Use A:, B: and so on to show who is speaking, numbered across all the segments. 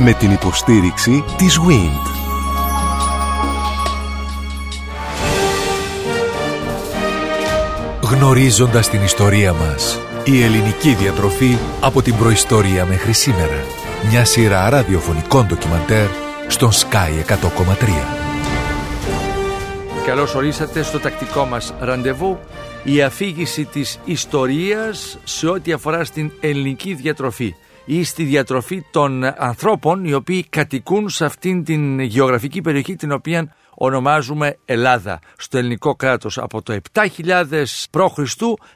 A: Με την υποστήριξη της WIND. Γνωρίζοντας την ιστορία μας. Η ελληνική διατροφή από την προϊστορία μέχρι σήμερα. Μια σειρά ραδιοφωνικών ντοκιμαντέρ στον Sky 100,3.
B: Καλώς ορίσατε στο τακτικό μας ραντεβού η αφήγηση της ιστορίας σε ό,τι αφορά στην ελληνική διατροφή ή στη διατροφή των ανθρώπων οι οποίοι κατοικούν σε αυτήν την γεωγραφική περιοχή την οποία ονομάζουμε Ελλάδα στο ελληνικό κράτος από το 7000 π.Χ.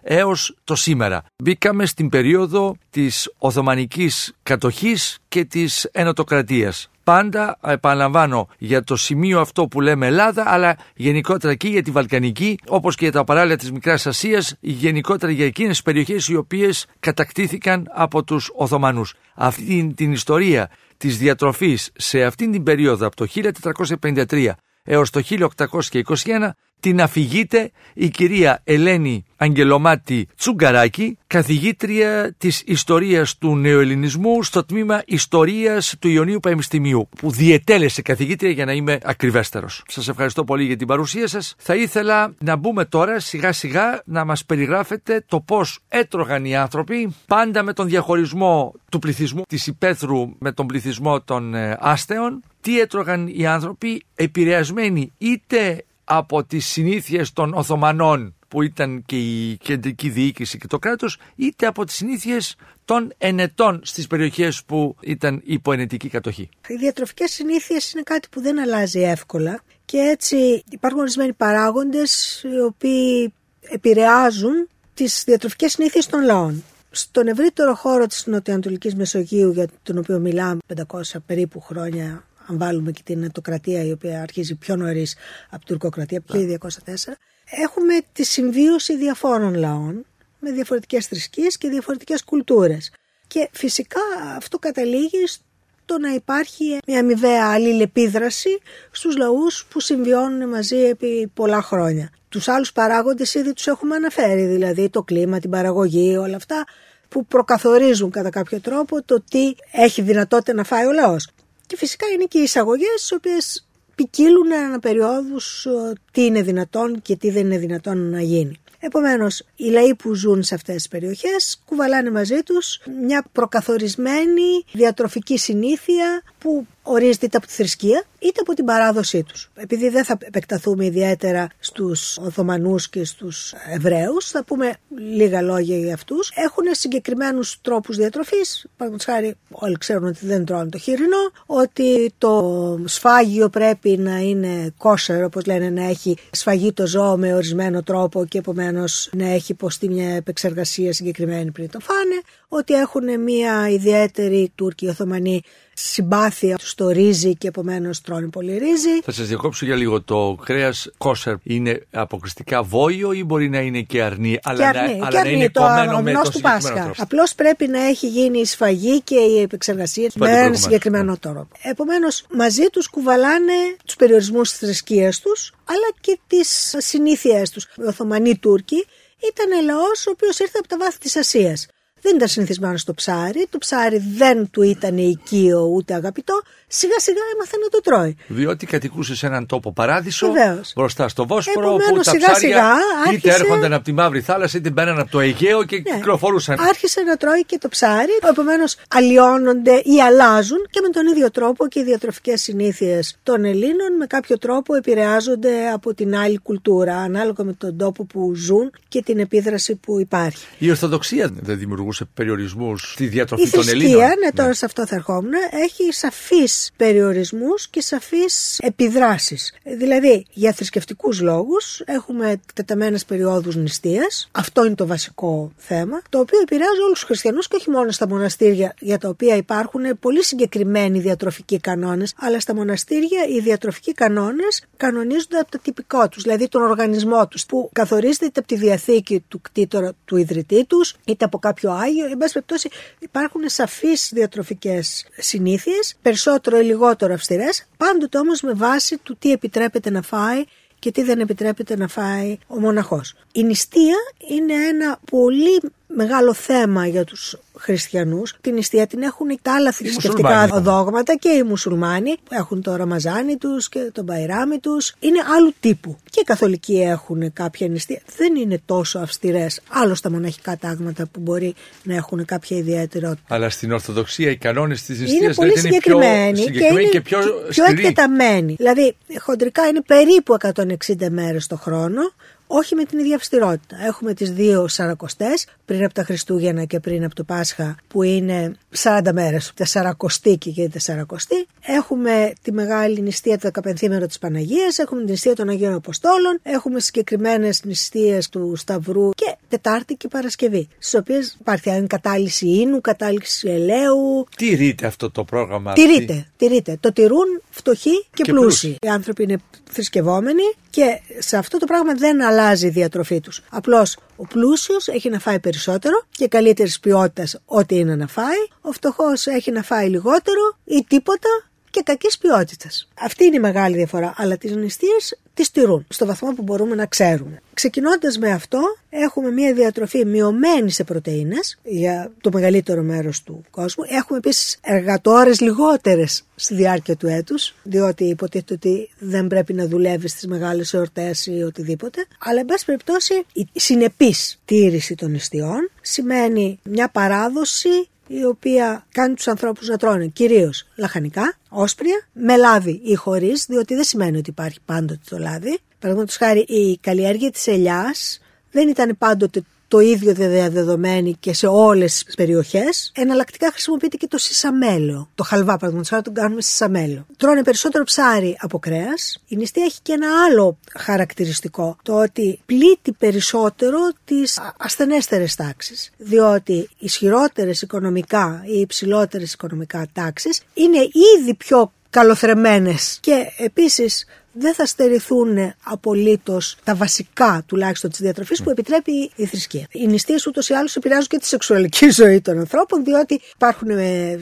B: έως το σήμερα. Μπήκαμε στην περίοδο της Οθωμανικής κατοχής και της Ενωτοκρατίας. Πάντα επαναλαμβάνω για το σημείο αυτό που λέμε Ελλάδα, αλλά γενικότερα και για τη Βαλκανική, όπως και για τα παράλια της Μικράς Ασίας, γενικότερα για εκείνες τις περιοχές οι οποίες κατακτήθηκαν από τους Οθωμανούς. Αυτή την ιστορία της διατροφής σε αυτήν την περίοδο από το 1453 έως το 1821 την αφηγείται η κυρία Ελένη Αγγελομάτη Τσουγκαράκη, καθηγήτρια της ιστορίας του νεοελληνισμού στο τμήμα Ιστορίας του Ιωνίου Πανεπιστημίου, που διετέλεσε καθηγήτρια για να είμαι ακριβέστερος. Σας ευχαριστώ πολύ για την παρουσία σας. Θα ήθελα να μπούμε τώρα σιγά σιγά να μας περιγράφετε το πώς έτρωγαν οι άνθρωποι, πάντα με τον διαχωρισμό του πληθυσμού της υπαίθρου με τον πληθυσμό των ε, άστεων, τι έτρωγαν οι άνθρωποι επηρεασμένοι είτε από τις συνήθειες των Οθωμανών που ήταν και η κεντρική διοίκηση και το κράτος είτε από τις συνήθειες των ενετών στις περιοχές που ήταν υπό ενετική κατοχή.
C: Οι διατροφικές συνήθειες είναι κάτι που δεν αλλάζει εύκολα και έτσι υπάρχουν ορισμένοι παράγοντες οι οποίοι επηρεάζουν τις διατροφικές συνήθειες των λαών. Στον ευρύτερο χώρο της Νοτιοανατολικής Μεσογείου για τον οποίο μιλάμε 500 περίπου χρόνια αν βάλουμε και την ετοκρατία η οποία αρχίζει πιο νωρίς από την τουρκοκρατία, από το 204, έχουμε τη συμβίωση διαφόρων λαών με διαφορετικές θρησκείες και διαφορετικές κουλτούρες. Και φυσικά αυτό καταλήγει στο να υπάρχει μια αμοιβαία αλληλεπίδραση στους λαούς που συμβιώνουν μαζί επί πολλά χρόνια. Τους άλλους παράγοντες ήδη τους έχουμε αναφέρει, δηλαδή το κλίμα, την παραγωγή, όλα αυτά που προκαθορίζουν κατά κάποιο τρόπο το τι έχει δυνατότητα να φάει ο λαός. Και φυσικά είναι και οι εισαγωγές, οι οποίες ποικίλουν ανά περιόδους ε, τι είναι δυνατόν και τι δεν είναι δυνατόν να γίνει. Επομένως, οι λαοί που ζουν σε αυτές τις περιοχές κουβαλάνε μαζί τους μια προκαθορισμένη διατροφική συνήθεια που ορίζεται είτε από τη θρησκεία είτε από την παράδοσή τους. Επειδή δεν θα επεκταθούμε ιδιαίτερα στους Οθωμανούς και στους Εβραίους, θα πούμε λίγα λόγια για αυτούς. Έχουν συγκεκριμένους τρόπους διατροφής. Παραδείγματος χάρη, όλοι ξέρουν ότι δεν τρώνε το χοιρινό, ότι το σφάγιο πρέπει να είναι κόσερ, όπως λένε, να έχει σφαγεί το ζώο με ορισμένο τρόπο και επομένως να έχει υποστεί μια επεξεργασία συγκεκριμένη πριν το φάνε. Ότι έχουν μια ιδιαίτερη Τούρκοι Οθωμανοί συμπάθεια στο ρύζι και επομένως τρώνε πολύ ρύζι.
B: Θα σας διακόψω για λίγο. Το κρέας κόσερ είναι αποκλειστικά βόλιο ή μπορεί να είναι και αρνή, αλλά,
C: αρνή,
B: να,
C: και
B: αλλά να είναι
C: το
B: κομμένο με το
C: του Πάσχα. Απλώς πρέπει να έχει γίνει η σφαγή και η επεξεργασία με έναν συγκεκριμένο τρόπο. Επομένως, μαζί τους κουβαλάνε τους περιορισμούς της θρησκείας τους, αλλά και τις συνήθειές τους. Οι Οθωμανοί Τούρκοι ήταν λαός ο οποίος ήρθε από τα βάθη της Ασίας δεν ήταν συνηθισμένο στο ψάρι, το ψάρι δεν του ήταν οικείο ούτε αγαπητό, σιγά σιγά έμαθε να το τρώει.
B: Διότι κατοικούσε σε έναν τόπο παράδεισο
C: Βεβαίως.
B: μπροστά στο Βόσπορο
C: Επομένως,
B: που τα
C: σιγά,
B: ψάρια
C: σιγά, άρχισε...
B: είτε έρχονταν από τη Μαύρη Θάλασσα είτε μπαίναν από το Αιγαίο και
C: Ναι.
B: κυκλοφορούσαν.
C: Άρχισε να τρώει και το ψάρι, επομένως αλλοιώνονται ή αλλάζουν και με τον ίδιο τρόπο και οι διατροφικές συνήθειες των Ελλήνων με κάποιο τρόπο επηρεάζονται από την άλλη κουλτούρα, ανάλογα με τον τόπο που ζουν και την επίδραση που υπάρχει.
B: Η Ορθοδοξία δεν δημιουργούσε περιορισμούς στη διατροφή
C: Η
B: των
C: θρησκεία,
B: Ελλήνων.
C: ναι, τώρα σε αυτό θα ερχόμουν, έχει σαφείς περιορισμούς και σαφείς επιδράσεις. Δηλαδή, για θρησκευτικούς λόγους έχουμε εκτεταμένες περιόδους νηστείας. Αυτό είναι το βασικό θέμα, το οποίο επηρεάζει όλους τους χριστιανούς και όχι μόνο στα μοναστήρια για τα οποία υπάρχουν πολύ συγκεκριμένοι διατροφικοί κανόνες, αλλά στα μοναστήρια οι διατροφικοί κανόνες κανονίζονται από το τυπικό τους, δηλαδή τον οργανισμό τους, που καθορίζεται είτε από τη διαθήκη του κτήτορα του ιδρυτή τους, είτε από κάποιο άγιο. Εν πάση περιπτώσει υπάρχουν σαφείς διατροφικές συνήθειες, περισσότερο ή λιγότερο αυστηρές, πάντοτε όμως με βάση του τι επιτρέπεται να φάει και τι δεν επιτρέπεται να φάει ο μοναχός. Η νηστεία είναι ένα πολύ μεγάλο θέμα για τους χριστιανούς. Την νηστεία την έχουν τα άλλα θρησκευτικά
B: μουσουλμάνοι.
C: δόγματα και οι μουσουλμάνοι που έχουν το ραμαζάνι τους και το μπαϊράμι τους. Είναι άλλου τύπου. Και οι καθολικοί έχουν κάποια νηστεία. Δεν είναι τόσο αυστηρές. Άλλο τα μοναχικά τάγματα που μπορεί να έχουν κάποια ιδιαιτερότητα.
B: Αλλά στην Ορθοδοξία οι κανόνες της
C: Είναι
B: νηστείας
C: πολύ συγκεκριμένοι
B: πιο συγκεκριμένοι και, πιο,
C: πιο
B: σκληροί.
C: εκτεταμένοι. Δηλαδή, χοντρικά είναι περίπου 160 μέρες το χρόνο, όχι με την ίδια αυστηρότητα. Έχουμε τις δύο Σαρακοστές, πριν από τα Χριστούγεννα και πριν από το Πάσχα, που είναι 40 μέρες, Τεσσαρακοστή και Τεσσαρακοστή. Έχουμε τη μεγάλη νηστεία του 15 της Παναγίας, έχουμε την νηστεία των Αγίων Αποστόλων, έχουμε συγκεκριμένες νηστείες του Σταυρού και Τετάρτη και Παρασκευή, στις οποίες υπάρχει αν κατάλυση ίνου, κατάλυση ελαίου,
B: Τηρείται αυτό το πρόγραμμα.
C: Τηρείται, τηρείται. Το τηρούν φτωχοί και,
B: Και
C: πλούσιοι.
B: πλούσιοι.
C: Οι άνθρωποι είναι θρησκευόμενοι και σε αυτό το πράγμα δεν αλλάζει η διατροφή τους. Απλώς ο πλούσιος έχει να φάει περισσότερο και καλύτερης ποιότητας ό,τι είναι να φάει. Ο φτωχός έχει να φάει λιγότερο ή τίποτα και κακής ποιότητας. Αυτή είναι η μεγάλη διαφορά. Αλλά τις νηστείες τις τηρούν στο βαθμό που μπορούμε να ξέρουμε. Ξεκινώντας με αυτό, έχουμε μια διατροφή μειωμένη σε πρωτεΐνες για το μεγαλύτερο μέρος του κόσμου. Έχουμε επίσης εργατόρες λιγότερες στη διάρκεια του έτους, διότι υποτίθεται ότι δεν πρέπει να δουλεύει στις μεγάλες εορτές ή οτιδήποτε. Αλλά, εν πάση περιπτώσει, η συνεπής τήρηση των νηστειών σημαίνει μια παράδοση η οποία κάνει τους ανθρώπους να τρώνε κυρίως λαχανικά, όσπρια, με λάδι ή χωρίς, διότι δεν σημαίνει ότι υπάρχει πάντοτε το λάδι. Παραδείγματος χάρη η καλλιέργεια της ελιάς δεν ήταν πάντοτε το ίδιο διαδεδομένη και σε όλες τις περιοχές. Εναλλακτικά χρησιμοποιείται και το σισαμέλαιο. Το χαλβά, παραδείγματος χάρη, τον κάνουμε σισαμέλαιο. Τρώνε περισσότερο ψάρι από κρέας. Η νηστεία έχει και ένα άλλο χαρακτηριστικό. Το ότι πλήττει περισσότερο τις ασθενέστερες τάξεις. Διότι ισχυρότερες οικονομικά ή υψηλότερες οικονομικά τάξεις είναι ήδη πιο καλοθρεμένες και επίσης δεν θα στερηθούν απολύτως τα βασικά τουλάχιστον της διατροφής που επιτρέπει η θρησκεία. Οι νηστείες ούτως ή άλλως επηρεάζουν και τη σεξουαλική ζωή των ανθρώπων, διότι υπάρχουν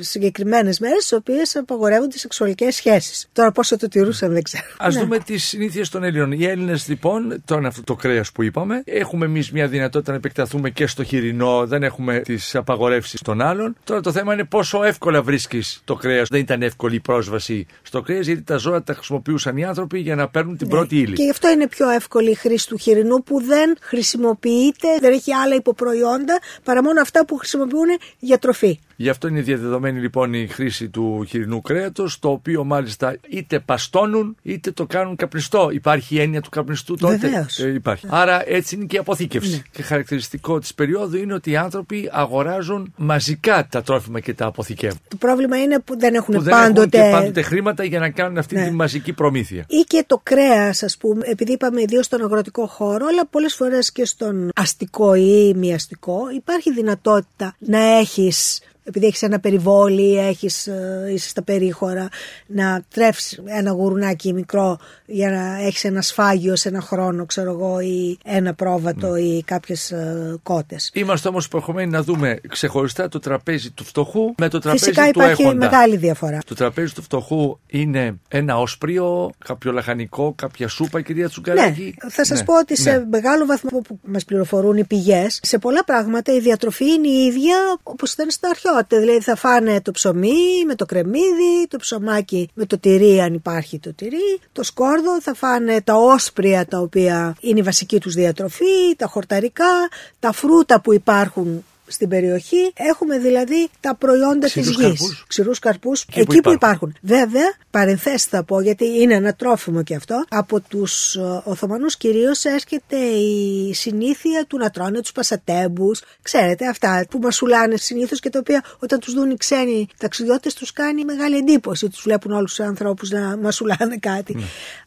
C: συγκεκριμένες μέρες στις οποίες απαγορεύονται σεξουαλικές σχέσεις. Τώρα πόσο το τηρούσαν δεν ξέρω.
B: Α
C: Ναι.
B: δούμε τις συνήθειες των Ελλήνων. Οι Έλληνες, λοιπόν, τώρα είναι αυτό το κρέας που είπαμε. Έχουμε εμείς μια δυνατότητα να επεκταθούμε και στο χοιρινό, δεν έχουμε τις απαγορεύσεις των άλλων. Τώρα το θέμα είναι πόσο εύκολα βρίσκεις το κρέας. Δεν ήταν εύκολη η πρόσβαση στο κρέας, γιατί τα ζώα τα χρησιμοποιούσαν οι άνθρωποι για να παίρνουν την πρώτη ύλη.
C: Ναι. Και γι' αυτό είναι πιο εύκολη η χρήση του χοιρινού που δεν χρησιμοποιείται, δεν έχει άλλα υποπροϊόντα παρά μόνο αυτά που χρησιμοποιούν για τροφή.
B: Γι' αυτό είναι διαδεδομένη λοιπόν η χρήση του χοιρινού κρέατος, το οποίο μάλιστα είτε παστώνουν είτε το κάνουν καπνιστό. Υπάρχει η έννοια του καπνιστού τότε.
C: Βεβαίως.
B: Ε, υπάρχει. Άρα έτσι είναι και η αποθήκευση. Και χαρακτηριστικό της περίοδου είναι ότι οι άνθρωποι αγοράζουν μαζικά τα τρόφιμα και τα αποθηκεύουν.
C: Το πρόβλημα είναι που δεν έχουν
B: Που δεν
C: πάντοτε.
B: έχουν και πάντοτε χρήματα για να κάνουν αυτή
C: Ναι.
B: τη μαζική προμήθεια.
C: Ή και το κρέας, ας πούμε, επειδή είπαμε ιδίως στον αγροτικό χώρο, αλλά πολλές φορές και στον αστικό ή μη αστικό, υπάρχει δυνατότητα να έχεις. Επειδή έχεις ένα περιβόλι, έχεις, ε, είσαι στα περίχωρα, να τρέφεις ένα γουρουνάκι μικρό για να έχεις ένα σφάγιο σε ένα χρόνο, ξέρω εγώ, ή ένα πρόβατο
B: Ναι.
C: ή κάποιες ε, κότες.
B: Είμαστε όμως προχωμένοι να δούμε ξεχωριστά το τραπέζι του φτωχού με το τραπέζι
C: Φυσικά
B: του
C: υπάρχει
B: έχοντα.
C: μεγάλη διαφορά.
B: Το τραπέζι του φτωχού είναι ένα όσπριο, κάποιο λαχανικό, κάποια σούπα, κυρία Τσουγκαράκη.
C: Ναι, θα σας
B: Ναι,
C: πω ότι σε
B: ναι.
C: μεγάλο βαθμό που μας πληροφορούν οι πηγές, σε πολλά πράγματα η διατροφή είναι η ίδια όπως ήταν στην αρχαιότητα. Δηλαδή θα φάνε το ψωμί με το κρεμμύδι, το ψωμάκι με το τυρί, αν υπάρχει το τυρί, το σκόρδο, θα φάνε τα όσπρια τα οποία είναι η βασική τους διατροφή, τα χορταρικά, τα φρούτα που υπάρχουν στην περιοχή. Έχουμε δηλαδή τα προϊόντα της
B: Ξηρούς
C: γης.
B: καρπούς.
C: Ξηρούς καρπούς
B: Εκεί
C: εκεί,
B: που
C: που
B: υπάρχουν.
C: υπάρχουν. Βέβαια, παρενθέσεις θα πω, γιατί είναι ένα τρόφιμο και αυτό. Από τους Οθωμανούς κυρίως έρχεται η συνήθεια του να τρώνε τους πασατέμπους. Ξέρετε, αυτά που μασουλάνε συνήθως και τα οποία όταν τους δουν οι ξένοι ταξιδιώτες τους κάνει μεγάλη εντύπωση. Τους βλέπουν όλους τους ανθρώπους να μασουλάνε κάτι.
B: Ναι.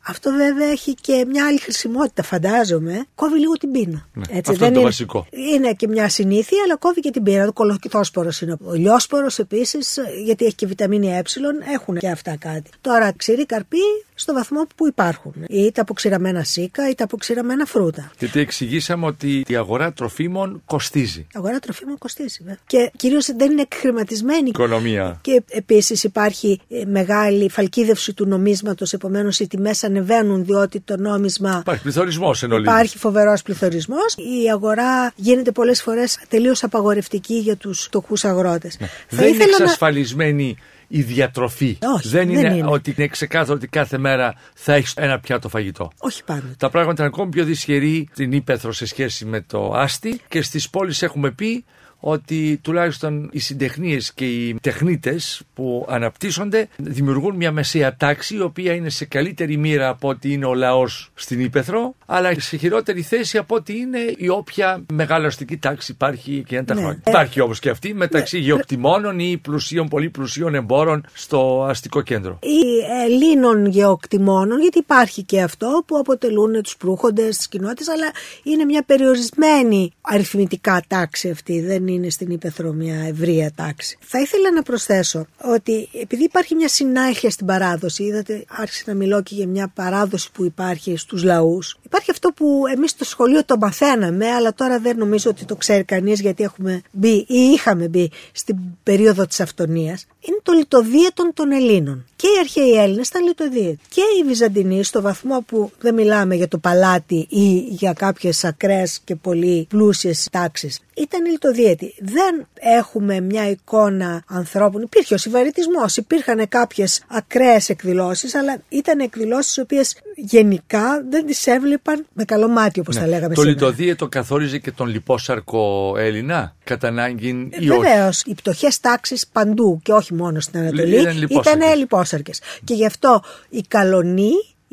C: Αυτό βέβαια έχει και μια άλλη χρησιμότητα, φαντάζομαι. Κόβει λίγο την πείνα.
B: Ναι, αυτό είναι το
C: είναι,
B: βασικό.
C: Είναι και μια συνήθεια, αλλά κόβει και την πείνα. Το κολοκυθόσπορος είναι. Ο λιόσπορος επίσης, γιατί έχει και βιταμίνη ε, έχουν και αυτά κάτι. Τώρα, ξηρή καρπή στο βαθμό που υπάρχουν. Είτε από ξηραμένα σίκα, είτε από ξηραμένα φρούτα.
B: Γιατί εξηγήσαμε ότι η αγορά τροφίμων κοστίζει.
C: Η αγορά τροφίμων κοστίζει. Βέβαια. Και κυρίως δεν είναι εκχρηματισμένη.
B: Οικονομία.
C: Και επίσης υπάρχει ε, μεγάλη φαλκίδευση του νομίσματος. Επομένως οι τιμές ανεβαίνουν διότι το νόμισμα.
B: Υπάρχει πληθωρισμός εν ολίγης.
C: Υπάρχει φοβερός πληθωρισμός. Η αγορά γίνεται πολλές φορές τελείως απαγορευτική για τους φτωχούς αγρότες.
B: Ναι. Δεν είναι εξασφαλισμένη η διατροφή.
C: Όχι,
B: δεν,
C: δεν
B: είναι,
C: είναι.
B: ότι είναι ξεκάθαρο ότι κάθε μέρα θα έχεις ένα πιάτο φαγητό.
C: Όχι πάντοτε.
B: Τα πράγματα είναι ακόμη πιο δυσχερή στην Ήπεθρο σε σχέση με το Άστι και στις πόλεις έχουμε πει ότι τουλάχιστον οι συντεχνίες και οι τεχνίτες που αναπτύσσονται δημιουργούν μια μεσαία τάξη η οποία είναι σε καλύτερη μοίρα από ότι είναι ο λαός στην Ήπεθρο αλλά σε χειρότερη θέση από ότι είναι η όποια μεγάλη αστική τάξη υπάρχει και ένα τα
C: Ναι.
B: χρόνια.
C: Ε,
B: Υπάρχει όμως και αυτή μεταξύ
C: ναι.
B: γεωκτημόνων ή πλουσίων, πολύ πλουσίων εμπόρων στο αστικό κέντρο.
C: ή Ελλήνων γεωκτημόνων, γιατί υπάρχει και αυτό που αποτελούν τους προύχοντες της κοινότητας, αλλά είναι μια περιορισμένη αριθμητικά τάξη αυτή, δεν είναι στην Ήπεθρο μια ευρεία τάξη. Θα ήθελα να προσθέσω ότι επειδή υπάρχει μια συνάχεια στην παράδοση, είδατε άρχισε να μιλώ και για μια παράδοση που υπάρχει στους λαούς, υπάρχει αυτό που εμείς στο σχολείο το μαθαίναμε, αλλά τώρα δεν νομίζω ότι το ξέρει κανείς γιατί έχουμε μπει ή είχαμε μπει στην περίοδο της αυτονίας, είναι το λιτοδίαιτον των Ελλήνων. Και οι αρχαίοι Έλληνες ήταν λιτοδίαιτοι. Και οι Βυζαντινοί στο βαθμό που δεν μιλάμε για το παλάτι ή για κάποιες ακραίες και πολύ πλούσιες τάξεις. Ήταν λιτοδίαιτοι. Δεν έχουμε μια εικόνα ανθρώπων. Υπήρχε ο συμβαριτισμός, υπήρχαν κάποιες ακραίες εκδηλώσεις, αλλά ήταν εκδηλώσεις οι οποίες γενικά δεν τις έβλεπαν με καλό μάτι όπως τα λέγαμε
B: Ναι. το
C: σήμερα.
B: λιτοδίαιτο καθόριζε και τον λιπόσαρκο Έλληνα, κατά ανάγκη ή όχι.
C: Βεβαίως, οι πτωχές τάξεις παντού και όχι μόνο στην Ανατολή
B: Ήταν λιπόσαρκες.
C: ήταν λιπόσαρκες. Και γι' αυτό οι καλονοί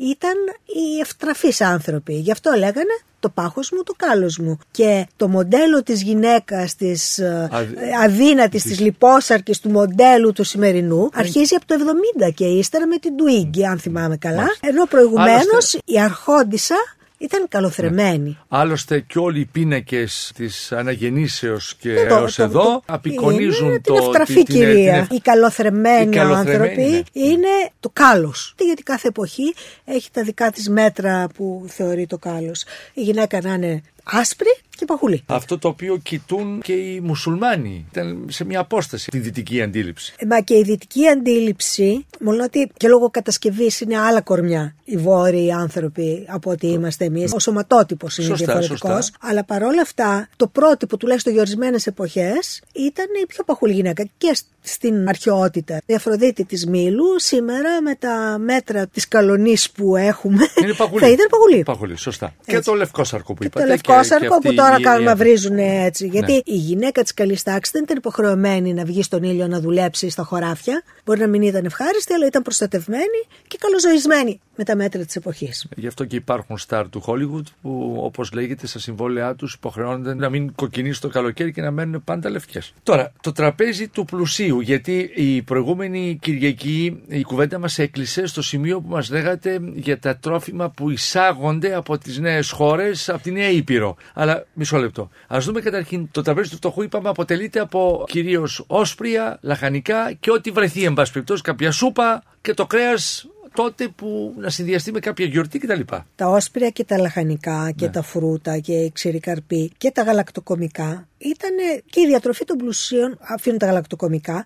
C: ήταν οι ευτραφείς άνθρωποι. Γι' αυτό λέγανε το πάχος μου, το κάλος μου. Και το μοντέλο της γυναίκας, της ε,
B: Αδ-
C: αδύνατης,
B: της-
C: της λιπόσαρκης, του μοντέλου του σημερινού, αρχίζει από το 70 και ύστερα με την Τουίγκη, αν θυμάμαι καλά.
B: Μάλιστα.
C: Ενώ προηγουμένως
B: Άλλωστε-
C: η αρχόντισσα ήταν καλοθρεμένη.
B: Άλλωστε και όλοι οι πίνακες της αναγεννήσεως και
C: Εδώ,
B: έως
C: το-
B: εδώ
C: το-
B: απεικονίζουν
C: είναι
B: το.
C: την ευτραφή
B: την- την-
C: κυρία.
B: την-
C: Οι καλοθρεμένοι
B: οι καλοθρεμένοι,
C: άνθρωποι
B: ναι.
C: είναι το κάλος. Γιατί κάθε εποχή έχει τα δικά της μέτρα που θεωρεί το κάλος. Η γυναίκα να είναι άσπρη και παχουλή.
B: Αυτό το οποίο κοιτούν και οι μουσουλμάνοι. Ήταν σε μια απόσταση τη δυτική αντίληψη.
C: Ε, Μα και η δυτική αντίληψη, μόνο ότι και λόγω κατασκευής είναι άλλα κορμιά οι βόρειοι άνθρωποι από ότι είμαστε εμείς. Ο σωματότυπος είναι
B: Σωστά,
C: διαφορετικός.
B: σωστά.
C: Αλλά παρόλα αυτά, το πρότυπο τουλάχιστον για ορισμένες εποχές ήταν η πιο παχουλή γυναίκα και σ- στην αρχαιότητα. Η Αφροδίτη της Μήλου σήμερα με τα μέτρα της καλονής που έχουμε
B: Είναι παγουλή.
C: θα ήταν παγουλή.
B: Παγουλή, σωστά. Και
C: Έτσι.
B: το λευκό σαρκό που
C: Και
B: είπατε.
C: το λευκόσαρκο
B: και αυτή
C: που τώρα
B: η-
C: κάνουν
B: η-
C: να βρίζουν έτσι. Γιατί
B: Ναι.
C: η γυναίκα της καλής τάξης δεν ήταν υποχρεωμένη να βγει στον ήλιο να δουλέψει στα χωράφια. Μπορεί να μην ήταν ευχάριστη, αλλά ήταν προστατευμένη και καλοζωισμένη με τα μέτρα της εποχής.
B: Γι' αυτό και υπάρχουν στάρ του Hollywood που, όπως λέγεται, στα συμβόλαιά τους υποχρεώνονται να μην κοκκινήσει το καλοκαίρι και να μένουν πάντα λευκές. Τώρα, το τραπέζι του πλουσίου, γιατί η προηγούμενη Κυριακή η κουβέντα μας έκλεισε στο σημείο που μας λέγατε για τα τρόφιμα που εισάγονται από τις νέες χώρες, από τη Νέα Ήπειρο. Αλλά μισό λεπτό. Α δούμε καταρχήν το τραπέζι του φτωχού, είπαμε, αποτελείται από κυρίως όσπρια, λαχανικά και ό,τι βρεθεί, εν πάση περιπτώσει, κάποια σούπα και το κρέας τότε που να συνδυαστεί με κάποια γιορτή κτλ.
C: Τα όσπρια και τα λαχανικά και
B: Ναι.
C: τα φρούτα και οι ξηρικαρποί και τα γαλακτοκομικά ήταν και η διατροφή των πλουσίων, αφήνουν τα γαλακτοκομικά,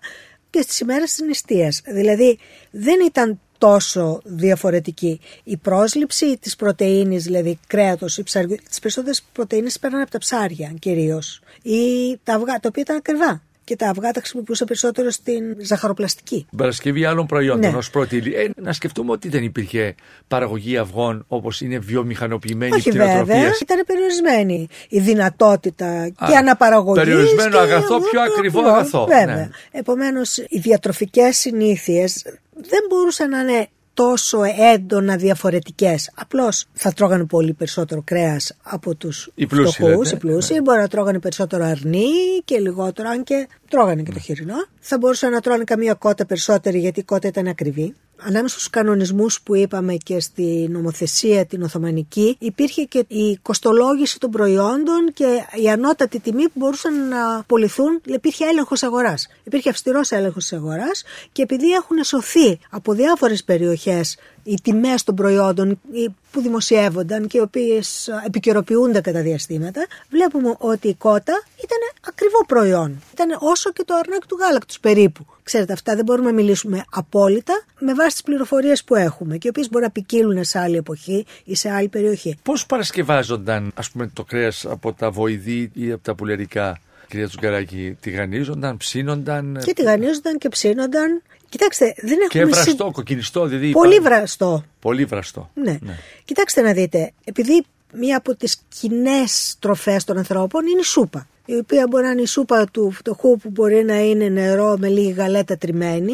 C: και στις ημέρες της νηστείας. Δηλαδή δεν ήταν τόσο διαφορετική. Η πρόσληψη της πρωτεΐνης, δηλαδή κρέατος ή ψαριού, τις περισσότερες πρωτεΐνες παίρναν από τα ψάρια κυρίως ή τα αυγά, τα οποία ήταν ακριβά. Και τα αυγά τα χρησιμοποιούσα περισσότερο στην ζαχαροπλαστική.
B: Την Παρασκευή άλλων προϊόντων
C: Ναι.
B: ως πρώτη ύλη. Ε, να σκεφτούμε ότι δεν υπήρχε παραγωγή αυγών όπως είναι βιομηχανοποιημένη
C: Όχι
B: κτηνοτροφία.
C: βέβαια, ήταν περιορισμένη η δυνατότητα και
B: Α,
C: αναπαραγωγής
B: περιορισμένο
C: και
B: αγαθό, πιο ακριβό αγαθό,
C: Βέβαια.
B: ναι.
C: Επομένως οι διατροφικές συνήθειες δεν μπορούσαν να είναι τόσο έντονα διαφορετικές. Απλώς θα τρώγανε πολύ περισσότερο κρέας από τους
B: Οι πλούσιοι,
C: φτωχούς,
B: λέτε.
C: οι πλούσιοι.
B: Ναι.
C: Μπορεί να τρώγανε περισσότερο αρνί και λιγότερο, αν και τρώγανε και το χοιρινό. Θα μπορούσαν να τρώνε καμία κότα περισσότερη γιατί η κότα ήταν ακριβή. Ανάμεσα στους κανονισμούς που είπαμε και στη νομοθεσία την Οθωμανική υπήρχε και η κοστολόγηση των προϊόντων και η ανώτατη τιμή που μπορούσαν να πουληθούν. Υπήρχε έλεγχος αγοράς. Υπήρχε αυστηρός έλεγχος της αγοράς και επειδή έχουν σωθεί από διάφορες περιοχές οι τιμές των προϊόντων που δημοσιεύονταν και οι οποίες επικαιροποιούνται κατά διαστήματα, βλέπουμε ότι η κότα ήταν ακριβό προϊόν. Ήταν όσο και το αρνάκι του γάλακτος περίπου. Ξέρετε, αυτά δεν μπορούμε να μιλήσουμε απόλυτα με βάση τις πληροφορίες που έχουμε και οι οποίες μπορεί να ποικίλουν σε άλλη εποχή ή σε άλλη περιοχή.
B: Πώς παρασκευάζονταν, ας πούμε, το κρέας από τα βοηδή ή από τα πουλερικά, κυρία Τσουγκαράκη, τηγανίζονταν, ψήνονταν;
C: Και τηγανίζονταν και ψήνονταν. Κοιτάξτε, δεν έχουμε.
B: Και βραστό, κοκκινιστό, δηλαδή.
C: Πολύ βραστό.
B: Πολύ βραστό.
C: Ναι. ναι. Κοιτάξτε να δείτε, επειδή μία από τις κοινές τροφές των ανθρώπων είναι η σούπα η οποία μπορεί να είναι η σούπα του φτωχού που μπορεί να είναι νερό με λίγη γαλέτα τριμμένη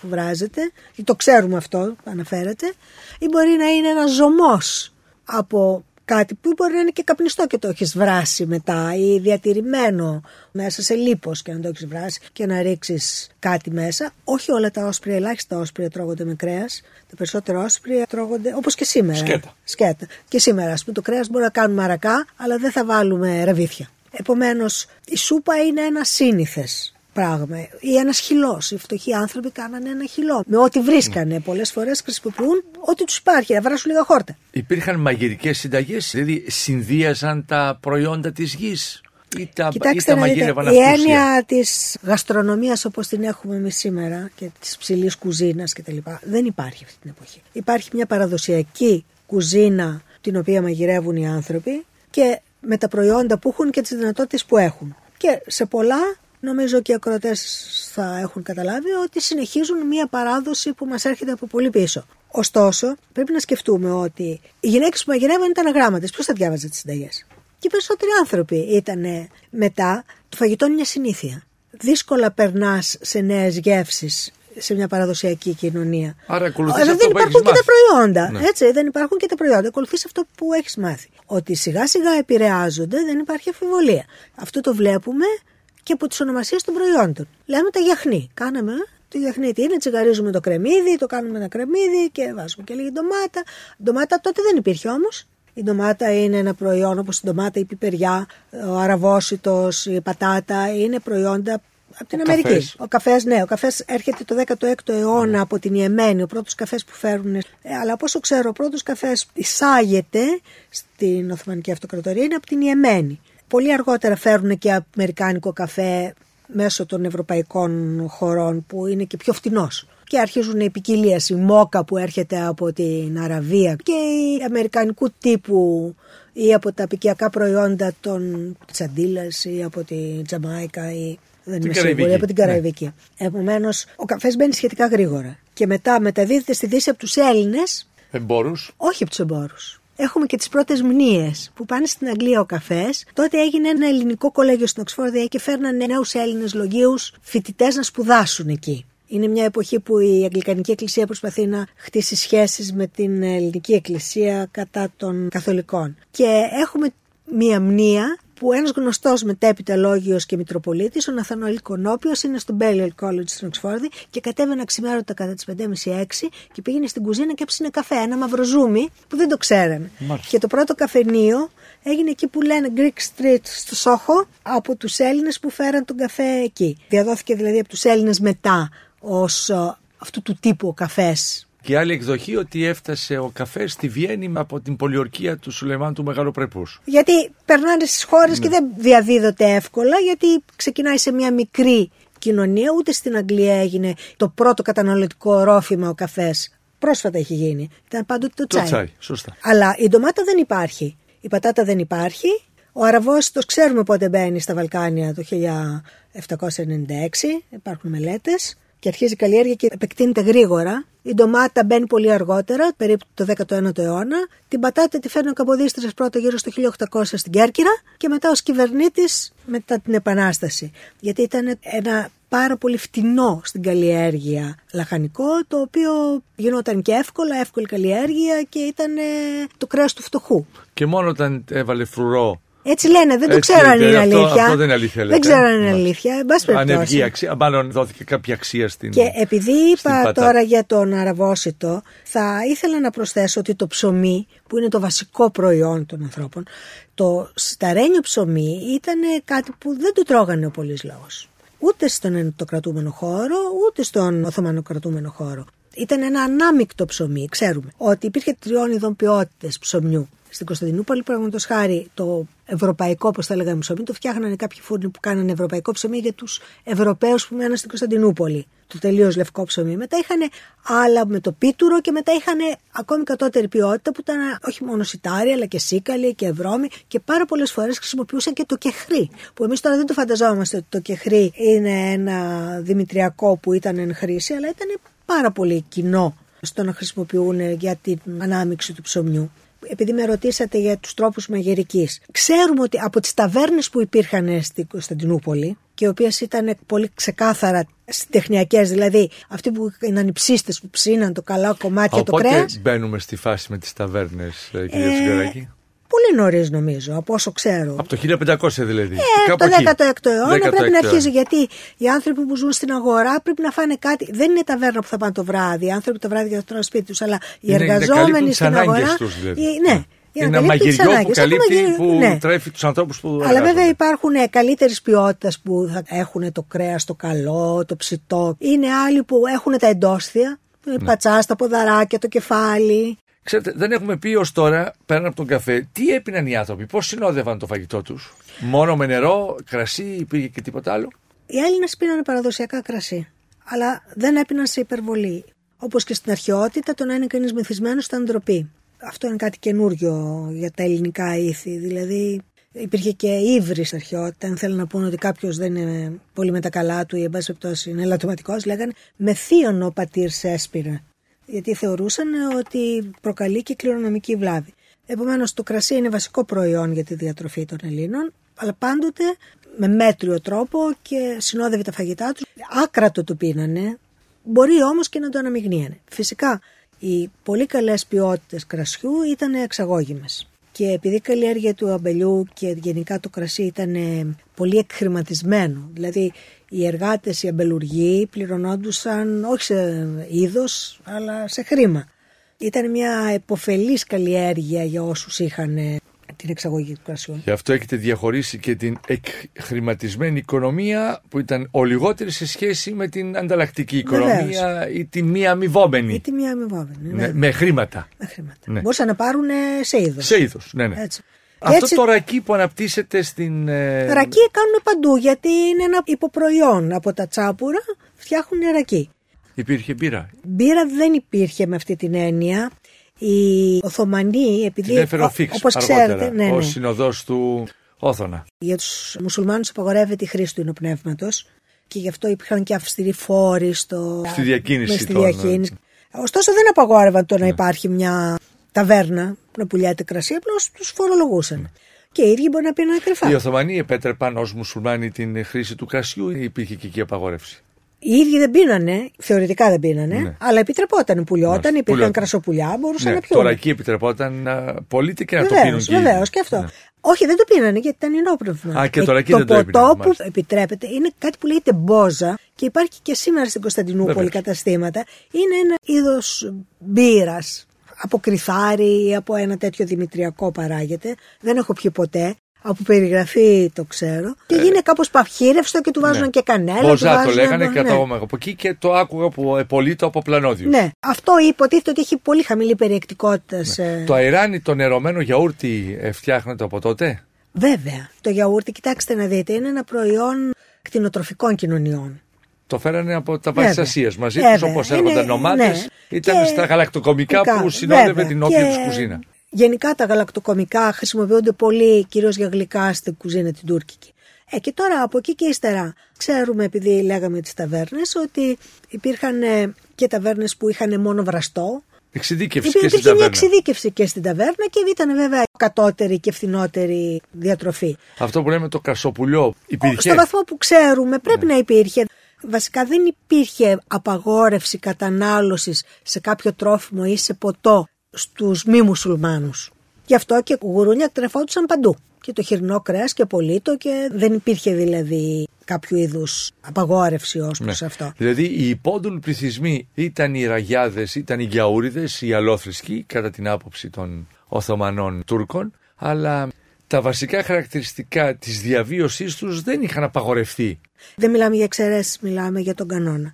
C: που βράζεται, το ξέρουμε αυτό αναφέρεται, ή μπορεί να είναι ένας ζωμός από κάτι που μπορεί να είναι και καπνιστό και το έχεις βράσει μετά ή διατηρημένο μέσα σε λίπος και να το έχεις βράσει και να ρίξεις κάτι μέσα. Όχι όλα τα όσπρια, ελάχιστα όσπρια τρώγονται με κρέας. Τα περισσότερα όσπρια τρώγονται όπως και σήμερα.
B: Σκέτα.
C: Σκέτα. Και σήμερα, ας πούμε, το κρέας μπορεί να κάνουμε αρακά, αλλά δεν θα βάλουμε ραβίθια. Επομένως η σούπα είναι ένα σύνηθες πράγμα. Ή ένας χυλός. Οι φτωχοί άνθρωποι κάνανε ένα χυλό. Με ό,τι βρίσκανε. Mm. Πολλές φορές χρησιμοποιούν ό,τι τους υπάρχει. Να βράσουν λίγα χόρτα.
B: Υπήρχαν μαγειρικές συνταγές, δηλαδή συνδύαζαν τα προϊόντα της γης. Ή τα,
C: Κοιτάξτε,
B: ή
C: τα η έννοια της γαστρονομίας όπως την έχουμε εμείς σήμερα και της ψηλής κουζίνας κτλ. δεν υπάρχει αυτή την εποχή. Υπάρχει μια παραδοσιακή κουζίνα την οποία μαγειρεύουν οι άνθρωποι και με τα προϊόντα που έχουν και τις δυνατότητες που έχουν. Και σε πολλά νομίζω και οι ακροτές θα έχουν καταλάβει ότι συνεχίζουν μια παράδοση που μας έρχεται από πολύ πίσω. Ωστόσο, πρέπει να σκεφτούμε ότι οι γυναίκες που μαγειρεύαν ήταν αγράμματες. Ποιος θα διάβαζε τις συνταγές; Και οι περισσότεροι άνθρωποι ήταν μετά. Το φαγητό είναι μια συνήθεια. Δύσκολα περνάς σε νέες γεύσεις σε μια παραδοσιακή κοινωνία.
B: Άρα ακολουθείς
C: αυτό δεν υπάρχουν και τα προϊόντα. Ναι. Έτσι, δεν υπάρχουν και τα προϊόντα. Ακολουθείς αυτό που έχεις μάθει. Ότι σιγά σιγά επηρεάζονται, δεν υπάρχει αφιβολία. Αυτό το βλέπουμε και από τις ονομασίες των προϊόντων. Λέμε τα γιαχνή. Κάναμε το γιαχνί τι είναι, τσιγαρίζουμε το κρεμμύδι, το κάνουμε ένα κρεμμύδι και βάζουμε και λίγη ντομάτα. Ντομάτα τότε δεν υπήρχε όμως. Η ντομάτα είναι ένα προϊόν όπως η ντομάτα, η πιπεριά, ο αραβόσιτος, η πατάτα. Είναι προϊόντα από την Αμερική. Καφές. Ο καφές, ναι, ο καφές έρχεται το 16ο αιώνα ναι. από την Ιεμένη, ο πρώτος καφές που φέρουν. Ε, αλλά από όσο ξέρω, ο πρώτος καφές εισάγεται στην Οθωμανική Αυτοκρατορία είναι από την Ιεμένη. Πολύ αργότερα φέρουν και αμερικάνικο καφέ μέσω των ευρωπαϊκών χωρών που είναι και πιο φτηνός. Και αρχίζουν οι ποικιλίες, η μόκα που έρχεται από την Αραβία και η αμερικανικού τύπου ή από τα απικιακά προϊόντα των Τσαντίλας ή από τη Τζαμάικα ή δεν είμαι σίγουρη, από την Καραϊβική. Ναι. Επομένως, ο καφές μπαίνει σχετικά γρήγορα. Και μετά μεταδίδεται στη Δύση από τους Έλληνες.
B: Εμπόρους.
C: Όχι από τους εμπόρους. Έχουμε και τις πρώτες μνήες που πάνε στην Αγγλία ο καφές. Τότε έγινε ένα ελληνικό κολέγιο στην Οξφόρδια και φέρνανε νέους Έλληνες λογίους φοιτητές να σπουδάσουν εκεί. Είναι μια εποχή που η Αγγλικανική Εκκλησία προσπαθεί να χτίσει σχέσεις με την Ελληνική Εκκλησία κατά των Καθολικών. Και έχουμε μια μνήα που ένας γνωστός μετέπειτα λόγιος και μητροπολίτης, ο Ναθανόλη Κονόπιος, είναι στο Balliol College στην Οξφόρδη και κατέβαινε ξημέρωτα κατά τις 5.30-6 και πήγαινε στην κουζίνα και έψινε καφέ, ένα μαυροζούμι που δεν το ξέραμε. Και το πρώτο καφενείο έγινε εκεί που λένε Greek Street στο Σόχο από τους Έλληνες που φέραν τον καφέ εκεί. Διαδόθηκε δηλαδή από τους Έλληνες μετά ως ε, αυτού του τύπου ο καφές
B: και άλλη εκδοχή ότι έφτασε ο καφέ στη Βιέννη από την πολιορκία του Σουλεμάν του Μεγάλου Πρεπούς.
C: Γιατί περνάνε στις χώρες και ναι. δεν διαδίδονται εύκολα, γιατί ξεκινάει σε μια μικρή κοινωνία. Ούτε στην Αγγλία έγινε το πρώτο καταναλωτικό ρόφημα ο καφές. Πρόσφατα έχει γίνει. Ήταν πάντοτε το τσάι.
B: Το τσάι, σωστά.
C: Αλλά η ντομάτα δεν υπάρχει. Η πατάτα δεν υπάρχει. Ο αραβόσιτος ξέρουμε πότε μπαίνει στα Βαλκάνια το 1796. Υπάρχουν μελέτες και αρχίζει η καλλιέργεια και επεκτείνεται γρήγορα. Η ντομάτα μπαίνει πολύ αργότερα, περίπου το 19ο αιώνα. Την πατάτα τη φέρνει ο Καποδίστρια πρώτα γύρω στο 1800 στην Κέρκυρα και μετά ως κυβερνήτης μετά την Επανάσταση. Γιατί ήταν ένα πάρα πολύ φτηνό στην καλλιέργεια λαχανικό, το οποίο γινόταν και εύκολα, εύκολη καλλιέργεια και ήταν το κρέας του φτωχού.
B: Και μόνο όταν έβαλε φρουρό
C: Έτσι λένε, δεν το
B: Έτσι
C: ξέρω αν
B: λένε,
C: είναι
B: αυτό-
C: αλήθεια.
B: αυτό δεν είναι αλήθεια,
C: Δεν
B: λέτε.
C: ξέρω αν είναι
B: Μάλιστα.
C: αλήθεια. Εν πάση περιπτώσει.
B: Ανευγή αξία, μάλλον δόθηκε κάποια αξία στην.
C: Και επειδή
B: στην
C: είπα
B: πατάτα.
C: τώρα για τον αραβόσιτο, θα ήθελα να προσθέσω ότι το ψωμί, που είναι το βασικό προϊόν των ανθρώπων, το σταρένιο ψωμί ήταν κάτι που δεν το τρώγανε ο πολλής λαός. Ούτε στον ενωτοκρατούμενο χώρο, ούτε στον Οθωμανοκρατούμενο χώρο. Ήταν ένα ανάμεικτο ψωμί. Ξέρουμε ότι υπήρχε τριών ειδών ποιότητες ψωμιού. Στην Κωνσταντινούπολη, παραδείγματος χάρη, το ευρωπαϊκό, όπως θα λέγαμε ψωμί, το φτιάχνανε κάποιοι φούρνοι που κάνανε ευρωπαϊκό ψωμί για τους Ευρωπαίους που μέναν στην Κωνσταντινούπολη. Το τελείως λευκό ψωμί. Μετά είχαν άλλα με το πίτουρο και μετά είχαν ακόμη κατώτερη ποιότητα που ήταν όχι μόνο σιτάρι, αλλά και σίκαλη και βρώμη και πάρα πολλές φορές χρησιμοποιούσαν και το κεχρί. Που εμείς τώρα δεν το φανταζόμαστε ότι το κεχρί είναι ένα δημητριακό που ήταν εν χρήση, αλλά ήταν πάρα πολύ κοινό στο να χρησιμοποιούν για την ανάμειξη του ψωμιού. Επειδή με ρωτήσατε για τους τρόπους μαγειρικής, ξέρουμε ότι από τις ταβέρνες που υπήρχαν στην Κωνσταντινούπολη και οι οποίες ήταν πολύ ξεκάθαρα τεχνιακές, δηλαδή αυτοί που ήταν οι ψίστες που ψήναν το καλά κομμάτι και το
B: Οπότε
C: κρέας,
B: μπαίνουμε στη φάση με τις ταβέρνες, κύριε
C: Ε,
B: Τσιγκαράκη;
C: Πολύ νωρίς νομίζω, από όσο ξέρω.
B: Από το 1500 δηλαδή.
C: Ε,
B: Κάπου
C: το
B: εκεί.
C: 16ο αιώνα
B: 16ο
C: πρέπει να αρχίζει
B: αιώνα.
C: γιατί οι άνθρωποι που ζουν στην αγορά πρέπει να φάνε κάτι. Δεν είναι ταβέρνα που θα πάνε το βράδυ. Οι άνθρωποι το βράδυ για να τρώνε σπίτι τους, αλλά οι
B: Είναι- είναι
C: εργαζόμενοι
B: καλύπτουν
C: στην
B: τις ανάγκες
C: αγορά.
B: τους, δηλαδή.
C: Ε, ναι, για
B: Είναι
C: να
B: ένα
C: καλύπτουν τις
B: μαγειριό που
C: ανάγκες. Αυτό
B: καλύπτει,
C: μαγειριό-
B: που
C: ναι.
B: τρέφει τους ανθρώπους που.
C: Αλλά
B: εργάζονται.
C: βέβαια υπάρχουν καλύτερης ποιότητας που θα έχουν το κρέας το καλό, το ψητό. Είναι άλλοι που έχουν τα εντόστια.
B: Ναι.
C: Πατσάς, τα ποδαράκια, το κεφάλι.
B: Ξέρετε, δεν έχουμε πει ως τώρα, πέραν από τον καφέ, τι έπιναν οι άνθρωποι, πώς συνόδευαν το φαγητό τους. Μόνο με νερό, κρασί, υπήρχε και τίποτα άλλο.
C: Οι Έλληνε πίνανε παραδοσιακά κρασί, αλλά δεν έπιναν σε υπερβολή. Όπως και στην αρχαιότητα, το να είναι κανείς μεθυσμένος ήταν ντροπή. Αυτό είναι κάτι καινούριο για τα ελληνικά ήθη. Δηλαδή, υπήρχε και ύβρι στην αρχαιότητα. Αν θέλουν να πούνε ότι κάποιος δεν είναι πολύ με τα καλά του ή, εν πάση περιπτώσει, είναι ελαττωματικό, λέγανε Με θείον ο πατήρ σε έσπηρε. Γιατί θεωρούσαν ότι προκαλεί και κληρονομική βλάβη. Επομένως, το κρασί είναι βασικό προϊόν για τη διατροφή των Ελλήνων, αλλά πάντοτε με μέτριο τρόπο και συνόδευε τα φαγητά τους. Άκρατο το πίνανε, μπορεί όμως και να το αναμειγνύανε. Φυσικά, οι πολύ καλές ποιότητες κρασιού ήταν εξαγώγημες. Και επειδή η καλλιέργεια του αμπελιού και γενικά το κρασί ήταν πολύ εκχρηματισμένο, δηλαδή οι εργάτες, οι αμπελουργοί πληρωνόντουσαν όχι σε είδος αλλά σε χρήμα. Ήταν μια εποφελής καλλιέργεια για όσους είχαν ε, την εξαγωγή του κρασιού.
B: Γι' αυτό έχετε διαχωρίσει και την εκχρηματισμένη οικονομία που ήταν ο λιγότερη σε σχέση με την ανταλλακτική οικονομία ή τη μη αμοιβόμενη.
C: Ή τη μία αμοιβόμενη. Ναι,
B: Ναι, με χρήματα.
C: με χρήματα.
B: Ναι.
C: Μπορούσαν να πάρουν ε, σε είδος.
B: Σε είδος. Ναι, ναι.
C: Έτσι.
B: Αυτό
C: Έτσι-
B: το ρακί που αναπτύσσεται στην. ε,
C: Ρακί κάνουν παντού γιατί είναι ένα υποπροϊόν από τα τσάπουρα φτιάχνουν ρακί.
B: Υπήρχε μπύρα.
C: Μπύρα δεν υπήρχε με αυτή την έννοια. Οι Οθωμανοί, επειδή.
B: Την έφερε ο
C: ο-
B: Φίξ
C: όπως
B: αργότερα,
C: ξέρετε, ναι,
B: ο
C: ναι.
B: συνοδός του Όθωνα.
C: Για τους μουσουλμάνους απαγορεύεται η χρήση του υνοπνεύματος και γι' αυτό υπήρχαν και αυστηροί φόροι στο...
B: Στη διακίνηση
C: με στη
B: των-
C: διακίνηση. Ωστόσο δεν απαγόρευαν το να υπάρχει μια ταβέρνα που να πουλιάται κρασί, απλώς τους φορολογούσαν. Και οι ίδιοι μπορεί να πίνουν κρυφά.
B: Οι Οθωμανοί επέτρεπαν ως μουσουλμάνοι την χρήση του κρασιού ή υπήρχε και εκεί απαγόρευση;
C: Οι ίδιοι δεν πίνανε, θεωρητικά δεν πίνανε,
B: Ναι.
C: αλλά επιτρεπόταν. Πουλιόταν,
B: Μάλιστα.
C: υπήρχαν
B: Πουλιόταν.
C: κρασοπουλιά, μπορούσαν
B: Ναι,
C: να πιούν.
B: τώρα εκεί επιτρεπόταν να πωλείται και να το πίνουν
C: Βεβαίω,
B: και οι
C: βεβαίως
B: ίδιοι.
C: και αυτό.
B: Ναι.
C: Όχι, δεν το πίνανε γιατί ήταν ενόπνευμα.
B: Α, και τώρα εκεί
C: το
B: δεν το έπιναν,
C: ποτό που
B: μάλιστα.
C: επιτρέπεται είναι κάτι που λέγεται μπόζα και υπάρχει και σήμερα στην Κωνσταντινούπολη
B: Βεβαίως.
C: καταστήματα. Είναι ένα είδος μπύρας. Από κρυθάρι ή από ένα τέτοιο δημητριακό παράγεται. Δεν έχω πιει ποτέ. Από περιγραφή το ξέρω. Και γίνεται κάπως παχύρευστο και του βάζουν
B: Ναι.
C: και κανέλα.
B: Μποζά
C: του
B: το
C: βάζουν
B: λέγανε
C: από-
B: και
C: ναι.
B: κατάγομαι από εκεί και το άκουγα που επολύτω από πλανόδιου.
C: Ναι, αυτό υποτίθεται ότι έχει πολύ χαμηλή περιεκτικότητας. σε-
B: Το αεράνι, το νερωμένο γιαούρτι ε, φτιάχνεται από τότε;
C: Βέβαια. Το γιαούρτι, κοιτάξτε να δείτε, είναι ένα προϊόν κτηνοτροφικών κοινωνιών.
B: Το φέρανε από τα βάση τη
C: Βέβαια.
B: Ασίας μαζί
C: Βέβαια.
B: τους, όπως
C: Είναι-
B: έρχονταν ομάδε.
C: ναι.
B: Ήταν
C: Και-
B: στα γαλακτοκομικά
C: Κα-
B: που συνόδευε
C: βέβαια.
B: την όποια
C: Και
B: του κουζίνα.
C: Γενικά τα γαλακτοκομικά χρησιμοποιούνται πολύ κυρίως για γλυκά στην κουζίνα την τουρκική. Ε, και τώρα από εκεί και ύστερα ξέρουμε επειδή λέγαμε τις ταβέρνες ότι υπήρχαν ε, και ταβέρνες που είχαν μόνο βραστό.
B: Εξειδίκευση
C: Υπήρχε
B: και στην
C: μια
B: ταβέρνα.
C: εξειδίκευση και στην ταβέρνα και ήταν βέβαια κατώτερη και φθηνότερη διατροφή.
B: Αυτό που λέμε το καρσοπουλιό υπήρχε.
C: Στο βαθμό που ξέρουμε πρέπει
B: Ναι.
C: να υπήρχε. Βασικά δεν υπήρχε απαγόρευση κατανάλωσης σε κάποιο τρόφιμο ή σε ποτό στους μη μουσουλμάνους. Γι' αυτό και γουρούνια τρεφόντουσαν παντού. και το χοιρινό κρέας και πολύτο και δεν υπήρχε δηλαδή κάποιο είδους απαγόρευση ως προς αυτό.
B: Δηλαδή οι υπόδουλοι πληθυσμοί ήταν οι ραγιάδες, ήταν οι γιαούριδες, οι αλόθρησκοι κατά την άποψη των Οθωμανών Τούρκων αλλά τα βασικά χαρακτηριστικά της διαβίωσής τους δεν είχαν απαγορευτεί.
C: Δεν μιλάμε για εξαιρέσεις, μιλάμε για τον κανόνα.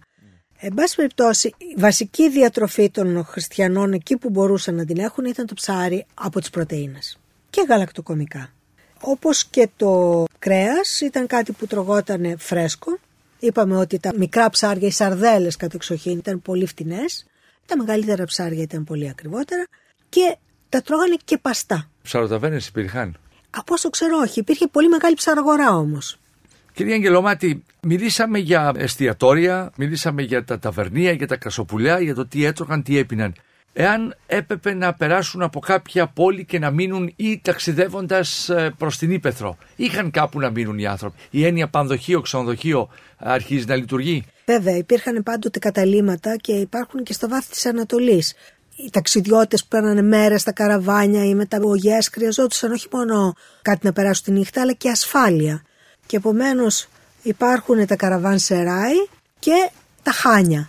C: Εν πάση περιπτώσει, η βασική διατροφή των χριστιανών εκεί που μπορούσαν να την έχουν ήταν το ψάρι από τις πρωτεΐνες και γαλακτοκομικά. Όπως και το κρέας ήταν κάτι που τρογόταν φρέσκο. Είπαμε ότι τα μικρά ψάρια, οι σαρδέλες κατεξοχήν ήταν πολύ φτηνές. Τα μεγαλύτερα ψάρια ήταν πολύ ακριβότερα και τα τρώγανε και παστά.
B: Ψαροταβένες υπήρχαν;
C: Από όσο ξέρω όχι, υπήρχε πολύ μεγάλη ψαραγορά όμως.
B: Κύριε Αγγελομάτη, μιλήσαμε για εστιατόρια, μιλήσαμε για τα ταβερνία, για τα κρασοπουλιά, για το τι έτρωγαν, τι έπιναν. Εάν έπρεπε να περάσουν από κάποια πόλη και να μείνουν ή ταξιδεύοντας προς την Ήπεθρο, είχαν κάπου να μείνουν οι άνθρωποι. Η έννοια πανδοχείο, ξενοδοχείο αρχίζει να λειτουργεί.
C: Βέβαια, υπήρχαν πάντοτε καταλήμματα και υπάρχουν και στο βάθη της Ανατολής. Οι ταξιδιώτες που παίρνανε μέρες στα καραβάνια ή μεταγωγέ χρειαζόντουσαν όχι μόνο κάτι να περάσουν τη νύχτα, αλλά και ασφάλεια. Και επομένως υπάρχουν τα καραβάν σεράι και τα χάνια.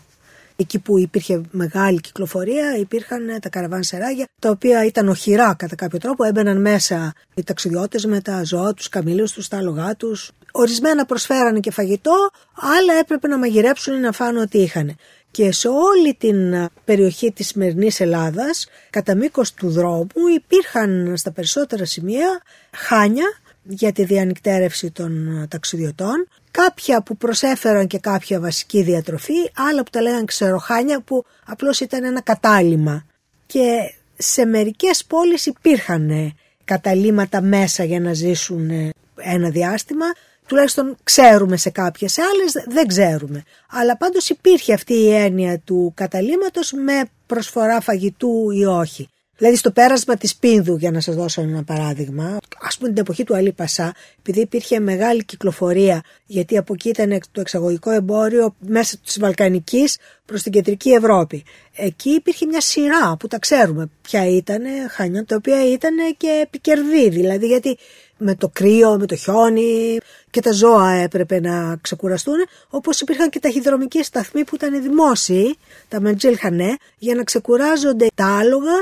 C: Εκεί που υπήρχε μεγάλη κυκλοφορία υπήρχαν τα καραβάν σεράγια τα οποία ήταν οχυρά κατά κάποιο τρόπο. Έμπαιναν μέσα οι ταξιδιώτες με τα ζώα τους, καμήλους τους, τα άλογά τους. Ορισμένα προσφέρανε και φαγητό, άλλα έπρεπε να μαγειρέψουν ή να φάνε ό,τι είχαν. Και σε όλη την περιοχή της σημερινής Ελλάδας, κατά μήκος του δρόμου, υπήρχαν στα περισσότερα σημεία χάνια για τη διανυκτέρευση των ταξιδιωτών κάποια που προσέφεραν και κάποια βασική διατροφή, άλλα που τα λέγανε ξεροχάνια που απλώς ήταν ένα κατάλημα. Και σε μερικές πόλεις υπήρχαν καταλήματα μέσα για να ζήσουν ένα διάστημα, τουλάχιστον ξέρουμε σε κάποιες, σε άλλες δεν ξέρουμε. Αλλά πάντως υπήρχε αυτή η έννοια του καταλήματος με προσφορά φαγητού ή όχι. Δηλαδή στο πέρασμα της Πίνδου, για να σας δώσω ένα παράδειγμα, ας πούμε την εποχή του Αλή Πασά, επειδή υπήρχε μεγάλη κυκλοφορία, γιατί από εκεί ήταν το εξαγωγικό εμπόριο μέσα της Βαλκανικής προς την κεντρική Ευρώπη. Εκεί υπήρχε μια σειρά που τα ξέρουμε ποια ήταν, χάνια, τα οποία ήταν και επικερδή, δηλαδή γιατί με το κρύο, με το χιόνι και τα ζώα έπρεπε να ξεκουραστούν, όπως υπήρχαν και ταχυδρομικοί σταθμοί που ήταν δημόσιοι, τα Μεντζέλ Χανέ, για να ξεκουράζονται τα άλογα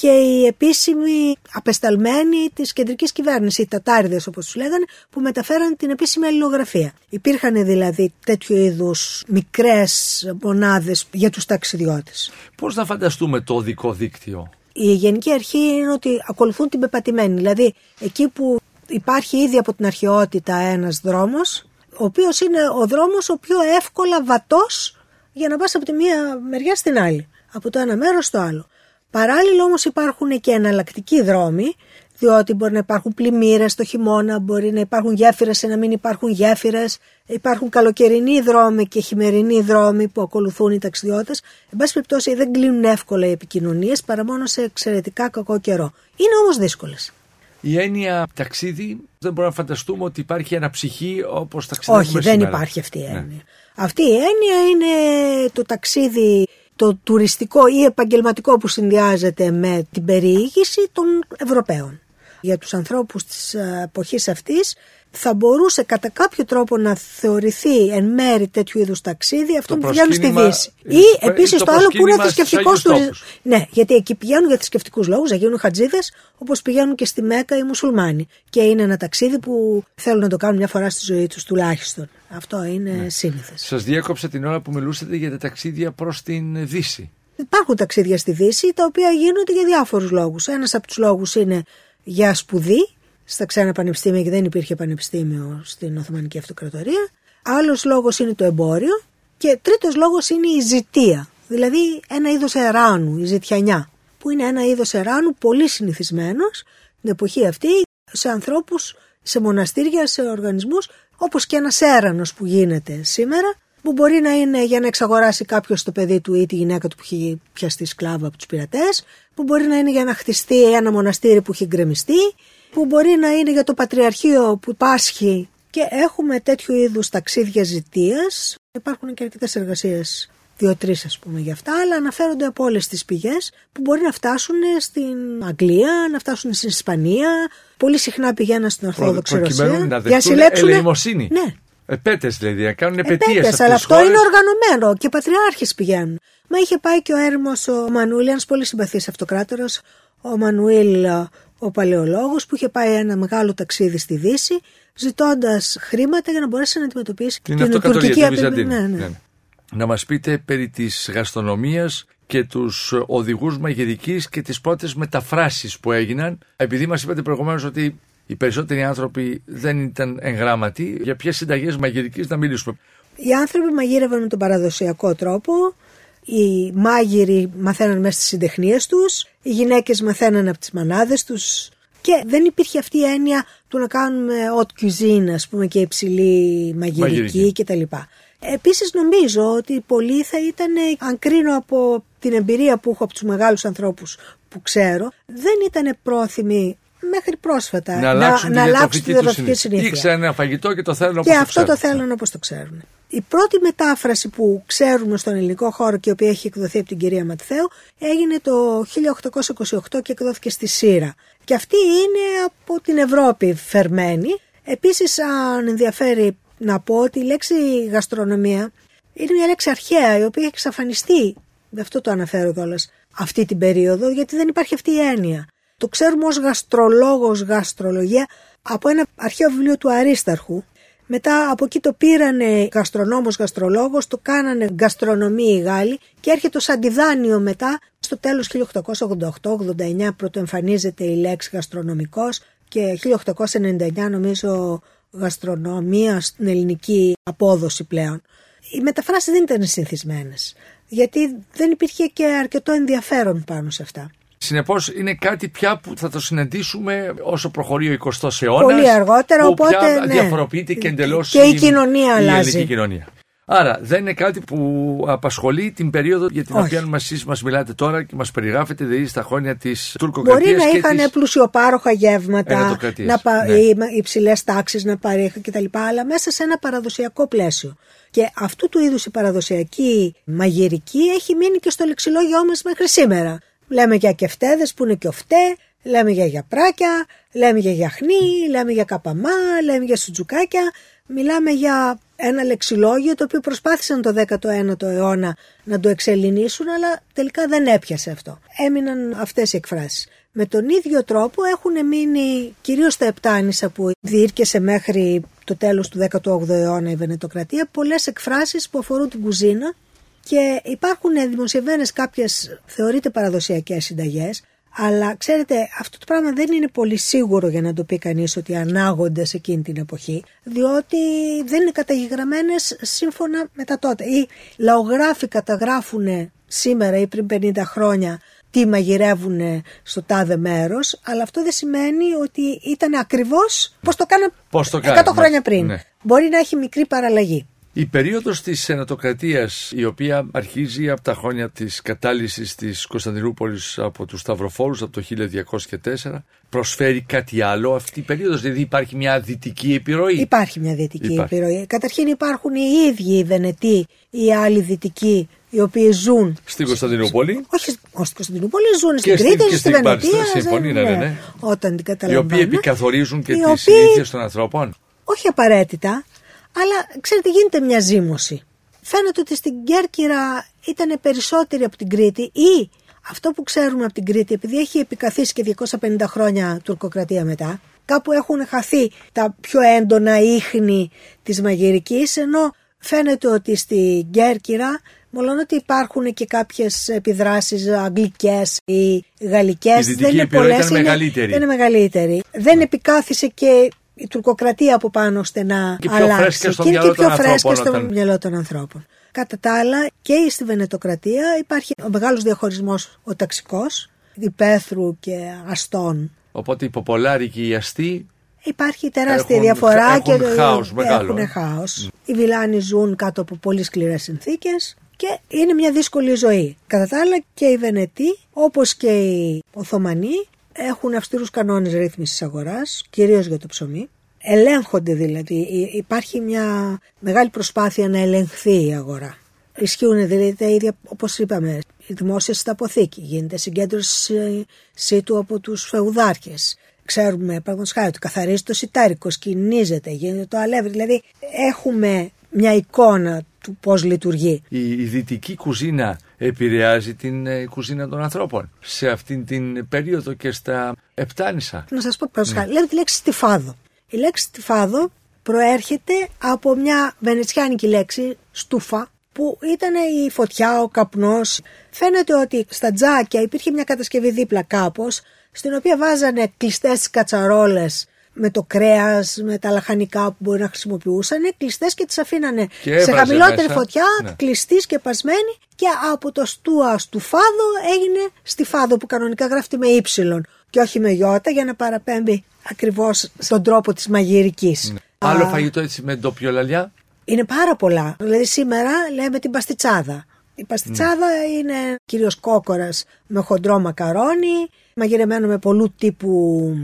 C: και οι επίσημοι απεσταλμένοι της κεντρικής κυβέρνησης, οι τατάριδες όπως τους λέγανε, που μεταφέραν την επίσημη αλληλογραφία. Υπήρχαν δηλαδή τέτοιου είδους μικρές μονάδες για τους ταξιδιώτες.
B: Πώς να φανταστούμε το οδικό δίκτυο;
C: Η γενική αρχή είναι ότι ακολουθούν την πεπατημένη. Δηλαδή, εκεί που υπάρχει ήδη από την αρχαιότητα ένας δρόμος, ο οποίος είναι ο δρόμος ο πιο εύκολα βατός για να πας από τη μία μεριά στην άλλη, από το ένα μέρος στο άλλο. Παράλληλα όμως υπάρχουν και εναλλακτικοί δρόμοι, διότι μπορεί να υπάρχουν πλημμύρες το χειμώνα, μπορεί να υπάρχουν γέφυρες ή να μην υπάρχουν γέφυρες. Υπάρχουν καλοκαιρινοί δρόμοι και χειμερινοί δρόμοι που ακολουθούν οι ταξιδιώτες. Εν πάση περιπτώσει, δεν κλείνουν εύκολα οι επικοινωνίες παρά μόνο σε εξαιρετικά κακό καιρό. Είναι όμως δύσκολες.
B: Η έννοια ταξίδι δεν μπορούμε να φανταστούμε ότι υπάρχει ένα ψυχή όπως ταξιδεύουμε
C: Όχι, δεν υπάρχει αυτή η ναι. έννοια. Ναι. Αυτή η έννοια είναι το ταξίδι το τουριστικό ή επαγγελματικό που συνδυάζεται με την περιήγηση των Ευρωπαίων. Για τους ανθρώπους της εποχής αυτής θα μπορούσε κατά κάποιο τρόπο να θεωρηθεί εν μέρη τέτοιου είδους ταξίδι αυτό που πηγαίνουν στη Δύση. Ή επίσης το, το άλλο που είναι θρησκευτικός τουρισμό. Ναι, γιατί εκεί πηγαίνουν για θρησκευτικούς λόγους, να γίνουν χατζίδες, όπως πηγαίνουν και στη Μέκα οι μουσουλμάνοι. Και είναι ένα ταξίδι που θέλουν να το κάνουν μια φορά στη ζωή τους τουλάχιστον. Αυτό είναι ναι. σύνηθες.
B: Σας διέκοψα την ώρα που μιλούσατε για τα ταξίδια προς την Δύση.
C: Υπάρχουν ταξίδια στη Δύση τα οποία γίνονται για διάφορους λόγους. Ένας από τους λόγους είναι για σπουδή, στα ξένα πανεπιστήμια και δεν υπήρχε πανεπιστήμιο στην Οθωμανική Αυτοκρατορία. Άλλος λόγος είναι το εμπόριο. Και τρίτος λόγος είναι η ζητία. Δηλαδή ένα είδος εράνου, η ζητιανιά. Που είναι ένα είδος εράνου πολύ συνηθισμένος την εποχή αυτή σε ανθρώπους, σε μοναστήρια, σε οργανισμούς, όπως και ένας έρανος που γίνεται σήμερα, που μπορεί να είναι για να εξαγοράσει κάποιος το παιδί του ή τη γυναίκα του που έχει πιαστεί σκλάβα από τους πειρατές, που μπορεί να είναι για να χτιστεί ένα μοναστήρι που έχει γκρεμιστεί, που μπορεί να είναι για το Πατριαρχείο που πάσχει και έχουμε τέτοιου είδους ταξίδια ζητίας. Υπάρχουν και αρκετές εργασίες δύο-τρεις ας πούμε γι' αυτά, αλλά αναφέρονται από όλες τις πηγές που μπορεί να φτάσουν στην Αγγλία, να φτάσουν στην Ισπανία. Πολύ συχνά πηγαίναν στην Ορθόδοξη Ρωσία.
B: Να για συλλέξουν. Ελεημοσύνη.
C: Ναι.
B: Επέτες δηλαδή, να κάνουν επαιτίε.
C: αλλά αυτό είναι οργανωμένο και πατριάρχες πηγαίνουν. Μα είχε πάει και ο έρμος ο Μανουήλ, ένας πολύ συμπαθής αυτοκράτορας, ο Μανουήλ ο παλαιολόγος, που είχε πάει ένα μεγάλο ταξίδι στη Δύση, ζητώντας χρήματα για να μπορέσει να αντιμετωπίσει
B: την, την τουρκική επιμέλεια. Ναι, ναι. ναι να μας πείτε περί της γαστρονομίας και τους οδηγούς μαγειρικής και τις πρώτες μεταφράσεις που έγιναν. Επειδή μας είπατε προηγουμένως ότι οι περισσότεροι άνθρωποι δεν ήταν εγγράμματοι, για ποιες συνταγές μαγειρικής να μιλήσουμε;
C: Οι άνθρωποι μαγείρευαν με τον παραδοσιακό τρόπο, οι μάγειροι μαθαίναν μέσα στις συντεχνίες τους, οι γυναίκες μαθαίναν από τις μανάδες τους και δεν υπήρχε αυτή η έννοια του να κάνουμε haute cuisine, ας πούμε, και υψηλή μαγειρική, μαγειρική. κτλ. Επίσης νομίζω ότι πολλοί θα ήταν, αν κρίνω από την εμπειρία που έχω από τους μεγάλους ανθρώπους που ξέρω, δεν ήταν πρόθυμοι μέχρι πρόσφατα
B: να, αλλάξουν να,
C: τη αλλάξουν τη διατροφική συνήθεια.
B: Ήξεραν ένα φαγητό και το θέλουν όπως
C: Και το αυτό το θέλουν όπως το ξέρουν. Η πρώτη μετάφραση που ξέρουμε στον ελληνικό χώρο και η οποία έχει εκδοθεί από την κυρία Ματθαίου έγινε το 1828 και εκδόθηκε στη Σύρα. Και αυτή είναι από την Ευρώπη φερμένη. Επίσης αν ενδιαφέρει να πω ότι η λέξη γαστρονομία είναι μια λέξη αρχαία η οποία έχει εξαφανιστεί. Γι' αυτό το αναφέρω κιόλας αυτή την περίοδο, γιατί δεν υπάρχει αυτή η έννοια. Το ξέρουμε ως γαστρολόγος, γαστρολογία από ένα αρχαίο βιβλίο του Αρίσταρχου. Μετά από εκεί το πήρανε γαστρονόμος, γαστρολόγος, το κάνανε γαστρονομία οι Γάλλοι και έρχεται ως αντιδάνειο μετά. Στο τέλος 1888-89 πρωτοεμφανίζεται η λέξη γαστρονομικός και 1899 νομίζω γαστρονομία στην ελληνική απόδοση πλέον. Οι μεταφράσεις δεν ήταν συνηθισμένες, γιατί δεν υπήρχε και αρκετό ενδιαφέρον πάνω σε αυτά.
B: Συνεπώς είναι κάτι πια που θα το συναντήσουμε όσο προχωρεί ο 20ο αιώνας.
C: Πολύ αργότερα,
B: που
C: οπότε.
B: Πια
C: ναι.
B: διαφοροποιείται και εντελώς
C: και η, κοινωνία
B: η
C: αλλάζει.
B: ελληνική κοινωνία. Άρα δεν είναι κάτι που απασχολεί την περίοδο για την
C: Όχι.
B: οποία εσείς μας μιλάτε τώρα και μας περιγράφετε, δηλαδή στα χρόνια της τουρκοκρατίας.
C: Μπορεί να είχαν
B: της...
C: πλουσιοπάροχα γεύματα,
B: να
C: πα... ναι. υψηλές τάξεις να παρέχουν κτλ. Αλλά μέσα σε ένα παραδοσιακό πλαίσιο. Και αυτού του είδους η παραδοσιακή μαγειρική έχει μείνει και στο λεξιλόγιο μας μέχρι σήμερα. Λέμε για κεφτέδες που είναι και οφτέ, λέμε για γιαπράκια, λέμε για γιαχνί, λέμε για καπαμά, λέμε για σουτζουκάκια. Μιλάμε για ένα λεξιλόγιο το οποίο προσπάθησαν το 19ο αιώνα να το εξελινήσουν αλλά τελικά δεν έπιασε αυτό. Έμειναν αυτές οι εκφράσεις. Με τον ίδιο τρόπο έχουν μείνει κυρίως τα Επτάνησα που διήρκεσε μέχρι το τέλος του 18ου αιώνα η Βενετοκρατία πολλές εκφράσεις που αφορούν την κουζίνα και υπάρχουν δημοσιευμένες κάποιες θεωρείται παραδοσιακές συνταγές αλλά ξέρετε, αυτό το πράγμα δεν είναι πολύ σίγουρο για να το πει κανείς ότι ανάγονται σε εκείνη την εποχή, διότι δεν είναι καταγεγραμμένες σύμφωνα με τα τότε. Οι λαογράφοι καταγράφουν σήμερα ή πριν 50 χρόνια τι μαγειρεύουν στο τάδε μέρος, αλλά αυτό δεν σημαίνει ότι ήταν ακριβώς πώς το κάναν 100 χρόνια πριν. Ναι. Μπορεί να έχει μικρή παραλλαγή.
B: Η περίοδος της ενατοκρατίας η οποία αρχίζει από τα χρόνια της κατάλυσης της Κωνσταντινούπολης από τους Σταυροφόρους από το 1204 προσφέρει κάτι άλλο αυτή η περίοδος, δηλαδή υπάρχει μια δυτική επιρροή;
C: Υπάρχει μια δυτική υπάρχει. επιρροή. Καταρχήν υπάρχουν οι ίδιοι οι Βενετοί, οι άλλοι δυτικοί οι οποίοι ζουν
B: στην Κωνσταντινούπολη.
C: Όχι, όχι στην Κωνσταντινούπολη, ζουν στην Κρήτη, και στη Βενετία.
B: Συμφωνεί, ναι, ναι, ναι.
C: Όταν την
B: Οι οποίοι επικαθορίζουν και τις οποίοι... των ανθρώπων.
C: Όχι απαραίτητα, αλλά ξέρετε γίνεται μια ζήμωση. Φαίνεται ότι στην Κέρκυρα ήταν περισσότεροι από την Κρήτη ή αυτό που ξέρουμε από την Κρήτη επειδή έχει επικαθίσει και 250 χρόνια τουρκοκρατία μετά κάπου έχουν χαθεί τα πιο έντονα ίχνη της μαγειρικής ενώ φαίνεται ότι στην Κέρκυρα Μόλον ότι υπάρχουν και κάποιες επιδράσεις αγγλικές ή γαλλικές.
B: Η δεν είναι πολλές, ήταν είναι, μεγαλύτερη.
C: Δεν είναι μεγαλύτερη. Δεν επικάθισε και η τουρκοκρατία από πάνω ώστε να
B: και
C: αλλάξει.
B: Και, και είναι
C: πιο φρέσκια
B: στο
C: όταν... μυαλό των ανθρώπων. Κατά τα άλλα και στη Βενετοκρατία υπάρχει ο μεγάλος διαχωρισμός ο ταξικός, υπαίθρου και αστών.
B: Οπότε οι ποπολάροι και οι αστεί
C: Υπάρχει τεράστια έχουν, διαφορά
B: έχουν
C: και
B: χάος, μεγάλο.
C: έχουν χάος. Mm. Οι Βιλάνοι ζουν κάτω από πολύ σκληρές συνθήκες και είναι μια δύσκολη ζωή. Κατά τα άλλα και οι Βενετοί όπως και οι Οθωμανοί έχουν αυστηρούς κανόνες ρύθμισης αγοράς, κυρίως για το ψωμί. Ελέγχονται δηλαδή, υπάρχει μια μεγάλη προσπάθεια να ελεγχθεί η αγορά. Ισχύουν δηλαδή τα ίδια όπως είπαμε. Η δημόσια στα αποθήκη γίνεται συγκέντρωση του από τους φεουδάρχε. Ξέρουμε, παραδείγματο χάρη, ότι καθαρίζει το σιτάρικο, σκηνίζεται, γίνεται το αλεύρι. Δηλαδή έχουμε μια εικόνα του πώς λειτουργεί.
B: Η, η δυτική κουζίνα επηρεάζει την ε, κουζίνα των ανθρώπων σε αυτήν την περίοδο και στα Επτάνησα.
C: Να σας πω παραδείγματο χάρη, λέμε τη λέξη στιφάδο. Η λέξη στιφάδο προέρχεται από μια βενετσιάνικη λέξη στούφα που ήταν η φωτιά, ο καπνός. Φαίνεται ότι στα τζάκια υπήρχε μια κατασκευή δίπλα κάπως στην οποία βάζανε κλειστές κατσαρόλες με το κρέας, με τα λαχανικά που μπορεί να χρησιμοποιούσαν, κλειστές και τις αφήνανε σε χαμηλότερη μέσα. φωτιά, ναι. κλειστής και πασμένη και από το στούα στουφάδο έγινε στιφάδο που κανονικά γράφεται με ύψιλον και όχι με γιώτα για να παραπέμπει ακριβώς στον τρόπο της μαγειρικής.
B: Ναι. Άλλο φαγητό έτσι με ντόπιο λαλιά.
C: Είναι πάρα πολλά. Δηλαδή σήμερα λέμε την παστιτσάδα. Η παστιτσάδα ναι. είναι κυρίως κόκορας με χοντρό μακαρόνι, μαγειρεμένο με πολλού τύπου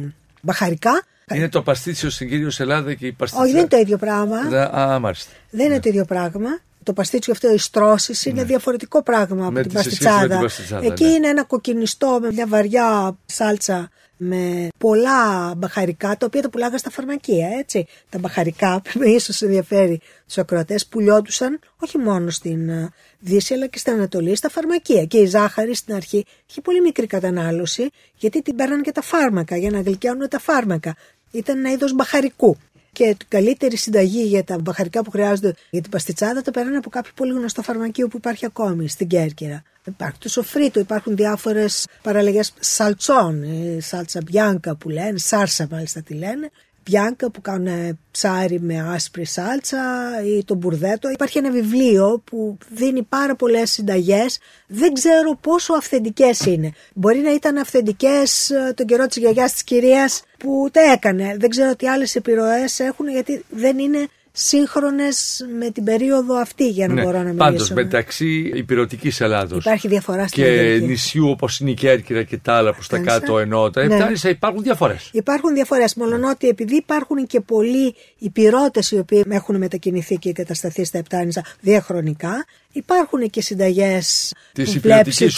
C: μπαχαρικά.
B: Είναι το παστίτσιο στην κύριο Ελλάδα και η παστίτσια.
C: Όχι, δεν είναι το ίδιο πράγμα.
B: Α, μάλιστα.
C: Δεν είναι ναι. το ίδιο πράγμα. Το παστίτσιο αυτό, οι στρώσει, είναι ναι. διαφορετικό πράγμα από την παστιτσάδα. Εκεί ναι. είναι ένα κοκκινιστό με μια βαριά σάλτσα με πολλά μπαχαρικά, τα οποία τα πουλάγα στα φαρμακεία, έτσι. Τα μπαχαρικά, που ίσως ενδιαφέρει τους ακροατές, πουλιόντουσαν όχι μόνο στην ε, Δύση, αλλά και στην Ανατολή, στα φαρμακεία. Και η ζάχαρη στην αρχή είχε πολύ μικρή κατανάλωση, γιατί την παίρναν και τα φάρμακα, για να γλυκιάνουν τα φάρμακα. Ήταν ένα είδος μπαχαρικού. Και η καλύτερη συνταγή για τα μπαχαρικά που χρειάζονται για την παστιτσάδα το παίρνουν από κάποιο πολύ γνωστό φαρμακείο που υπάρχει ακόμη στην Κέρκυρα. Υπάρχει το σοφρίτο, υπάρχουν διάφορες παραλλαγές σαλτσών, σάλτσα μπιάνκα που λένε, σάρσα μάλιστα τη λένε, μπιάνκα που κάνουν ψάρι με άσπρη σάλτσα ή το μπουρδέτο. Υπάρχει ένα βιβλίο που δίνει πάρα πολλές συνταγές. Δεν ξέρω πόσο αυθεντικές είναι. Μπορεί να ήταν αυθεντικές ε, τον καιρό της γιαγιάς της κυρίας που τα έκανε. Δεν ξέρω τι άλλες επιρροές έχουν γιατί δεν είναι σύγχρονες με την περίοδο αυτή, για να ναι, μπορώ να μιλήσω.
B: Πάντως μεταξύ υπηρετικής Ελλάδος
C: υπάρχει διαφορά
B: στην και νησιού όπως είναι η Κέρκυρα και τα άλλα προς τα κάτω εννοώ. Τα ναι. υπάρχουν διαφορές.
C: Υπάρχουν διαφορές. Μόνο ναι. ότι επειδή υπάρχουν και πολλοί υπηρώτες οι οποίοι έχουν μετακινηθεί και εγκατασταθεί στα Επτάνησα διαχρονικά, υπάρχουν και συνταγές
B: της υπηρετικής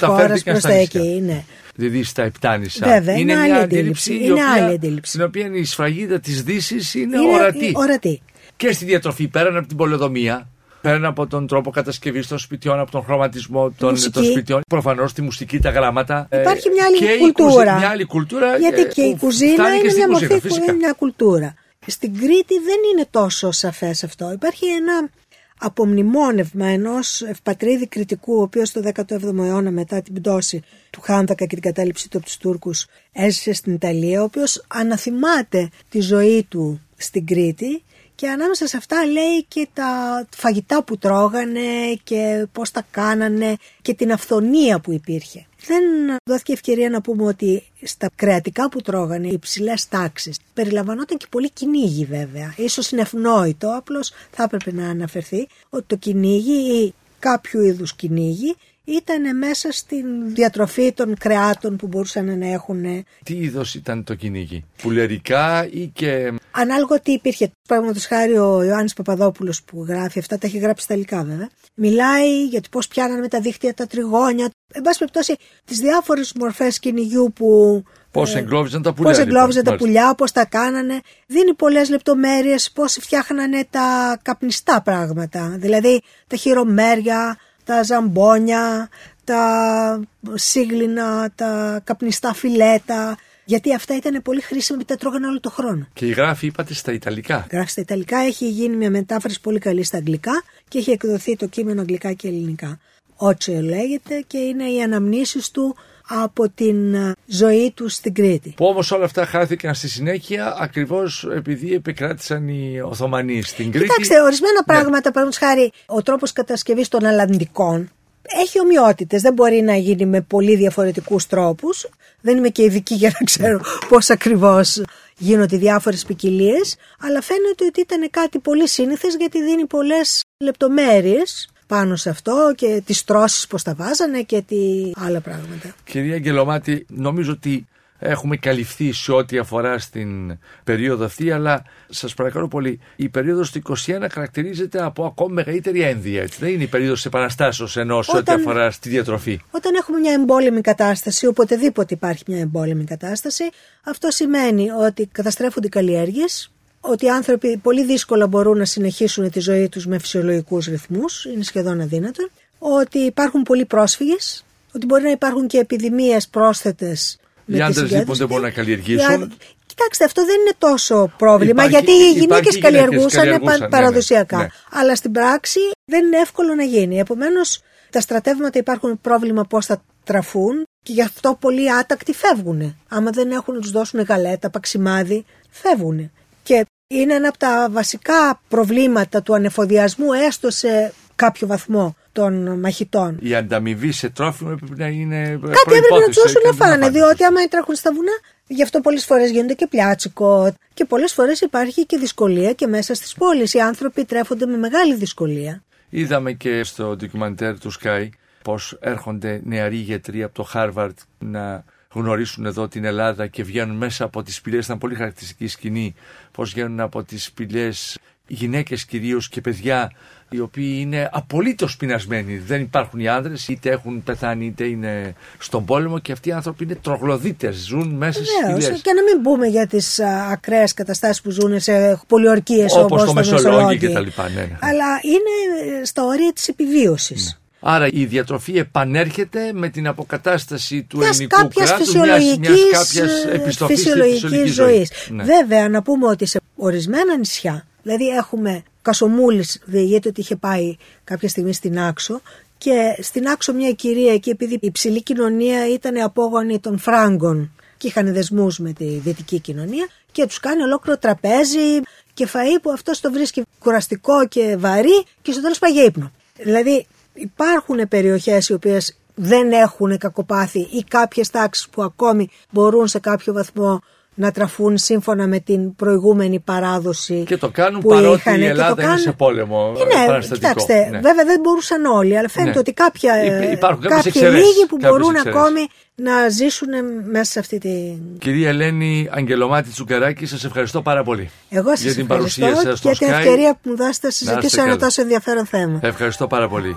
B: χώρας προς τα εκεί.
C: Ναι
B: δηλαδή στα Επτάνησα.
C: Βέβαια, είναι, είναι μια αντίληψη, είναι οποία, άλλη αντίληψη.
B: Στην οποία η σφραγίδα της Δύσης είναι, είναι ορατή.
C: ορατή.
B: Και στη διατροφή, πέραν από την πολεοδομία, πέραν από τον τρόπο κατασκευής των σπιτιών, από τον χρωματισμό των, των σπιτιών, προφανώς τη μουσική, τα γράμματα.
C: Ε, Υπάρχει μια άλλη και κουλτούρα.
B: μια άλλη κουλτούρα.
C: Γιατί και η κουζίνα είναι μια μορφή, είναι μια κουλτούρα. Στην Κρήτη δεν είναι τόσο σαφές αυτό. Υπάρχει ένα απομνημόνευμα ενός ευπατρίδη κριτικού, ο οποίος το 17ο αιώνα μετά την πτώση του Χάνδακα και την κατάληψή του από τους Τούρκους έζησε στην Ιταλία, ο οποίος αναθυμάται τη ζωή του στην Κρήτη και ανάμεσα σε αυτά λέει και τα φαγητά που τρώγανε και πώς τα κάνανε και την αυθονία που υπήρχε. Δεν δόθηκε ευκαιρία να πούμε ότι στα κρεατικά που τρώγανε, οι υψηλές τάξεις, περιλαμβανόταν και πολύ κυνήγι βέβαια. Ίσως είναι ευνόητο, απλώς θα έπρεπε να αναφερθεί ότι το κυνήγι ή κάποιο είδους κυνήγι ήταν μέσα στην διατροφή των κρεάτων που μπορούσαν να έχουν.
B: Τι είδος ήταν το κυνήγι, πουλερικά ή και.
C: Ανάλογα τι υπήρχε. Παραδείγματος χάρη ο Ιωάννης Παπαδόπουλος που γράφει αυτά, τα έχει γράψει στα ελληνικά βέβαια. Μιλάει για το πώς πιάνανε με τα δίχτυα τα τριγώνια. Εν πάση περιπτώσει, τις διάφορες μορφές κυνηγιού που
B: Πώς ε, εγκλώβιζαν τα πουλιά.
C: Πώ εγκλώβιζαν τα πουλιά, πώς τα κάνανε. Δίνει πολλές λεπτομέρειες πώς φτιάχνανε τα καπνιστά πράγματα. Δηλαδή τα χειρομέρια, τα ζαμπόνια, τα σύγλινα, τα καπνιστά φιλέτα. Γιατί αυτά ήταν πολύ χρήσιμα γιατί τα τρώγανε όλο το χρόνο.
B: Και η γράφη είπατε στα Ιταλικά.
C: Γράφει στα Ιταλικά, έχει γίνει μια μετάφραση πολύ καλή στα Αγγλικά και έχει εκδοθεί το κείμενο Αγγλικά και Ελληνικά. Ότσιο λέγεται και είναι οι αναμνήσεις του από την ε, ζωή του στην Κρήτη.
B: Που όμως όλα αυτά χάθηκαν στη συνέχεια ακριβώς επειδή επικράτησαν οι Οθωμανοί στην Κρήτη.
C: Κοιτάξτε, ορισμένα ναι. πράγματα, παραδείγματος χάρη, ο τρόπος κατασκευής των Αλλαντικών έχει ομοιότητες. Δεν μπορεί να γίνει με πολύ διαφορετικούς τρόπους. Δεν είμαι και ειδική για να ξέρω πώς ακριβώς γίνονται διάφορες ποικιλίες. Αλλά φαίνεται ότι ήταν κάτι πολύ σύνηθες γιατί δίνει πολλές λεπτομέρειες πάνω σε αυτό και τις τρώσεις πώς τα βάζανε και τι άλλα πράγματα.
B: Κυρία Αγγελομάτη, νομίζω ότι έχουμε καλυφθεί σε ό,τι αφορά στην περίοδο αυτή, αλλά σας παρακαλώ πολύ, η περίοδος του 21 χαρακτηρίζεται από ακόμη μεγαλύτερη ένδυα. Έτσι. Δεν είναι η περίοδος επαναστάσεως ενώ σε ό,τι αφορά στη διατροφή.
C: Όταν έχουμε μια εμπόλεμη κατάσταση, οποτεδήποτε υπάρχει μια εμπόλεμη κατάσταση, αυτό σημαίνει ότι καταστρέφονται οι καλλιέργειες, ότι οι άνθρωποι πολύ δύσκολα μπορούν να συνεχίσουν τη ζωή τους με φυσιολογικούς ρυθμούς, είναι σχεδόν αδύνατο, ότι υπάρχουν πολλοί πρόσφυγες, ότι μπορεί να υπάρχουν και επιδημίες πρόσθετες
B: οι άντρες λοιπόν δεν μπορούν να καλλιεργήσουν.
C: Κοιτάξτε, αυτό δεν είναι τόσο πρόβλημα, υπάρχει, γιατί οι γυναίκες καλλιεργούσαν παραδοσιακά. Ναι, ναι. Αλλά στην πράξη δεν είναι εύκολο να γίνει. Επομένως, τα στρατεύματα υπάρχουν πρόβλημα πώς θα τραφούν και γι' αυτό πολλοί άτακτοι φεύγουν. Άμα δεν έχουν να τους δώσουν γαλέτα, παξιμάδι, φεύγουν. Και είναι ένα από τα βασικά προβλήματα του ανεφοδιασμού, έστω σε κάποιο βαθμό των μαχητών.
B: Η ανταμοιβή σε τρόφιμο πρέπει να είναι.
C: Κάτι έπρεπε να τους δώσουν να φάνε, διότι άμα τρέχουν στα βουνά, γι' αυτό πολλές φορές γίνονται και πλιάτσικο. Και πολλές φορές υπάρχει και δυσκολία και μέσα στις πόλεις. Οι άνθρωποι τρέφονται με μεγάλη δυσκολία.
B: Είδαμε και στο ντοκιμαντέρ του Sky πώς έρχονται νεαροί γιατροί από το Χάρβαρντ να γνωρίσουν εδώ την Ελλάδα και βγαίνουν μέσα από τις σπηλιές. Ήταν πολύ χαρακτηριστική σκηνή πώς βγαίνουν από τις σπηλιές γυναίκες κυρίως και παιδιά οι οποίοι είναι απολύτως πεινασμένοι. Δεν υπάρχουν οι άνδρες, είτε έχουν πεθάνει είτε είναι στον πόλεμο και αυτοί οι άνθρωποι είναι τρογλωδίτες, ζουν μέσα στις σπηλιέ.
C: Και να μην πούμε για τις ακραίες καταστάσεις που ζουν σε πολιορκίες όπως το Μεσολόγγι
B: και τα λοιπά. Ναι, ναι.
C: Αλλά είναι στα όρια της επιβίωσης. Ναι.
B: Άρα η διατροφή επανέρχεται με την αποκατάσταση του μιας ελληνικού κράτους, μιας, μιας κάποιας επιστροφής φυσιολογικής ζωής.
C: Ναι. Βέβαια να πούμε ότι σε ορισμένα νησιά, δηλαδή έχουμε Κασομούλης διηγείται ότι είχε πάει κάποια στιγμή στην Άξο και στην Άξο μια κυρία εκεί επειδή η υψηλή κοινωνία ήταν απόγονη των Φράγκων και είχαν δεσμούς με τη δυτική κοινωνία και τους κάνει ολόκληρο τραπέζι και φαΐ που αυτός το βρίσκει κουραστικό και βαρύ και στο τέλος πάει για ύπνο. Δηλαδή υπάρχουν περιοχές οι οποίες δεν έχουν κακοπάθει ή κάποιες τάξεις που ακόμη μπορούν σε κάποιο βαθμό να τραφούν σύμφωνα με την προηγούμενη παράδοση.
B: Και το κάνουν
C: που
B: παρότι
C: είχαν,
B: η Ελλάδα είναι σε πόλεμο.
C: Ναι, κοιτάξτε, ναι. βέβαια δεν μπορούσαν όλοι, αλλά φαίνεται ναι. ότι κάποια,
B: Υπάρχουν
C: κάποιοι λίγοι που μπορούν ακόμη να ζήσουν μέσα σε αυτή τη.
B: Κυρία Ελένη Αγγελομάτη Τσουκεράκη, σας ευχαριστώ πάρα πολύ.
C: Εγώ
B: για
C: την
B: παρουσία σας
C: και την ευκαιρία που μου δώσετε να συζητήσω ένα τόσο ενδιαφέρον θέμα.
B: Ευχαριστώ πάρα πολύ.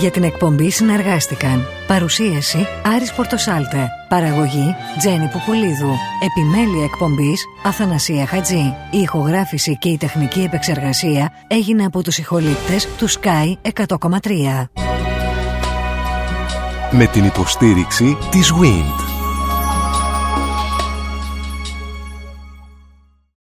D: Για την εκπομπή συνεργάστηκαν Παρουσίαση Άρης Πορτοσάλτε Παραγωγή Τζένι Πupulίδου Επιμέλεια εκπομπής Αθανασία Χατζή. Η ηχογράφηση και η τεχνική επεξεργασία έγινε από τους ηχολήπτες του Sky 100,3
E: Με την υποστήριξη της WIND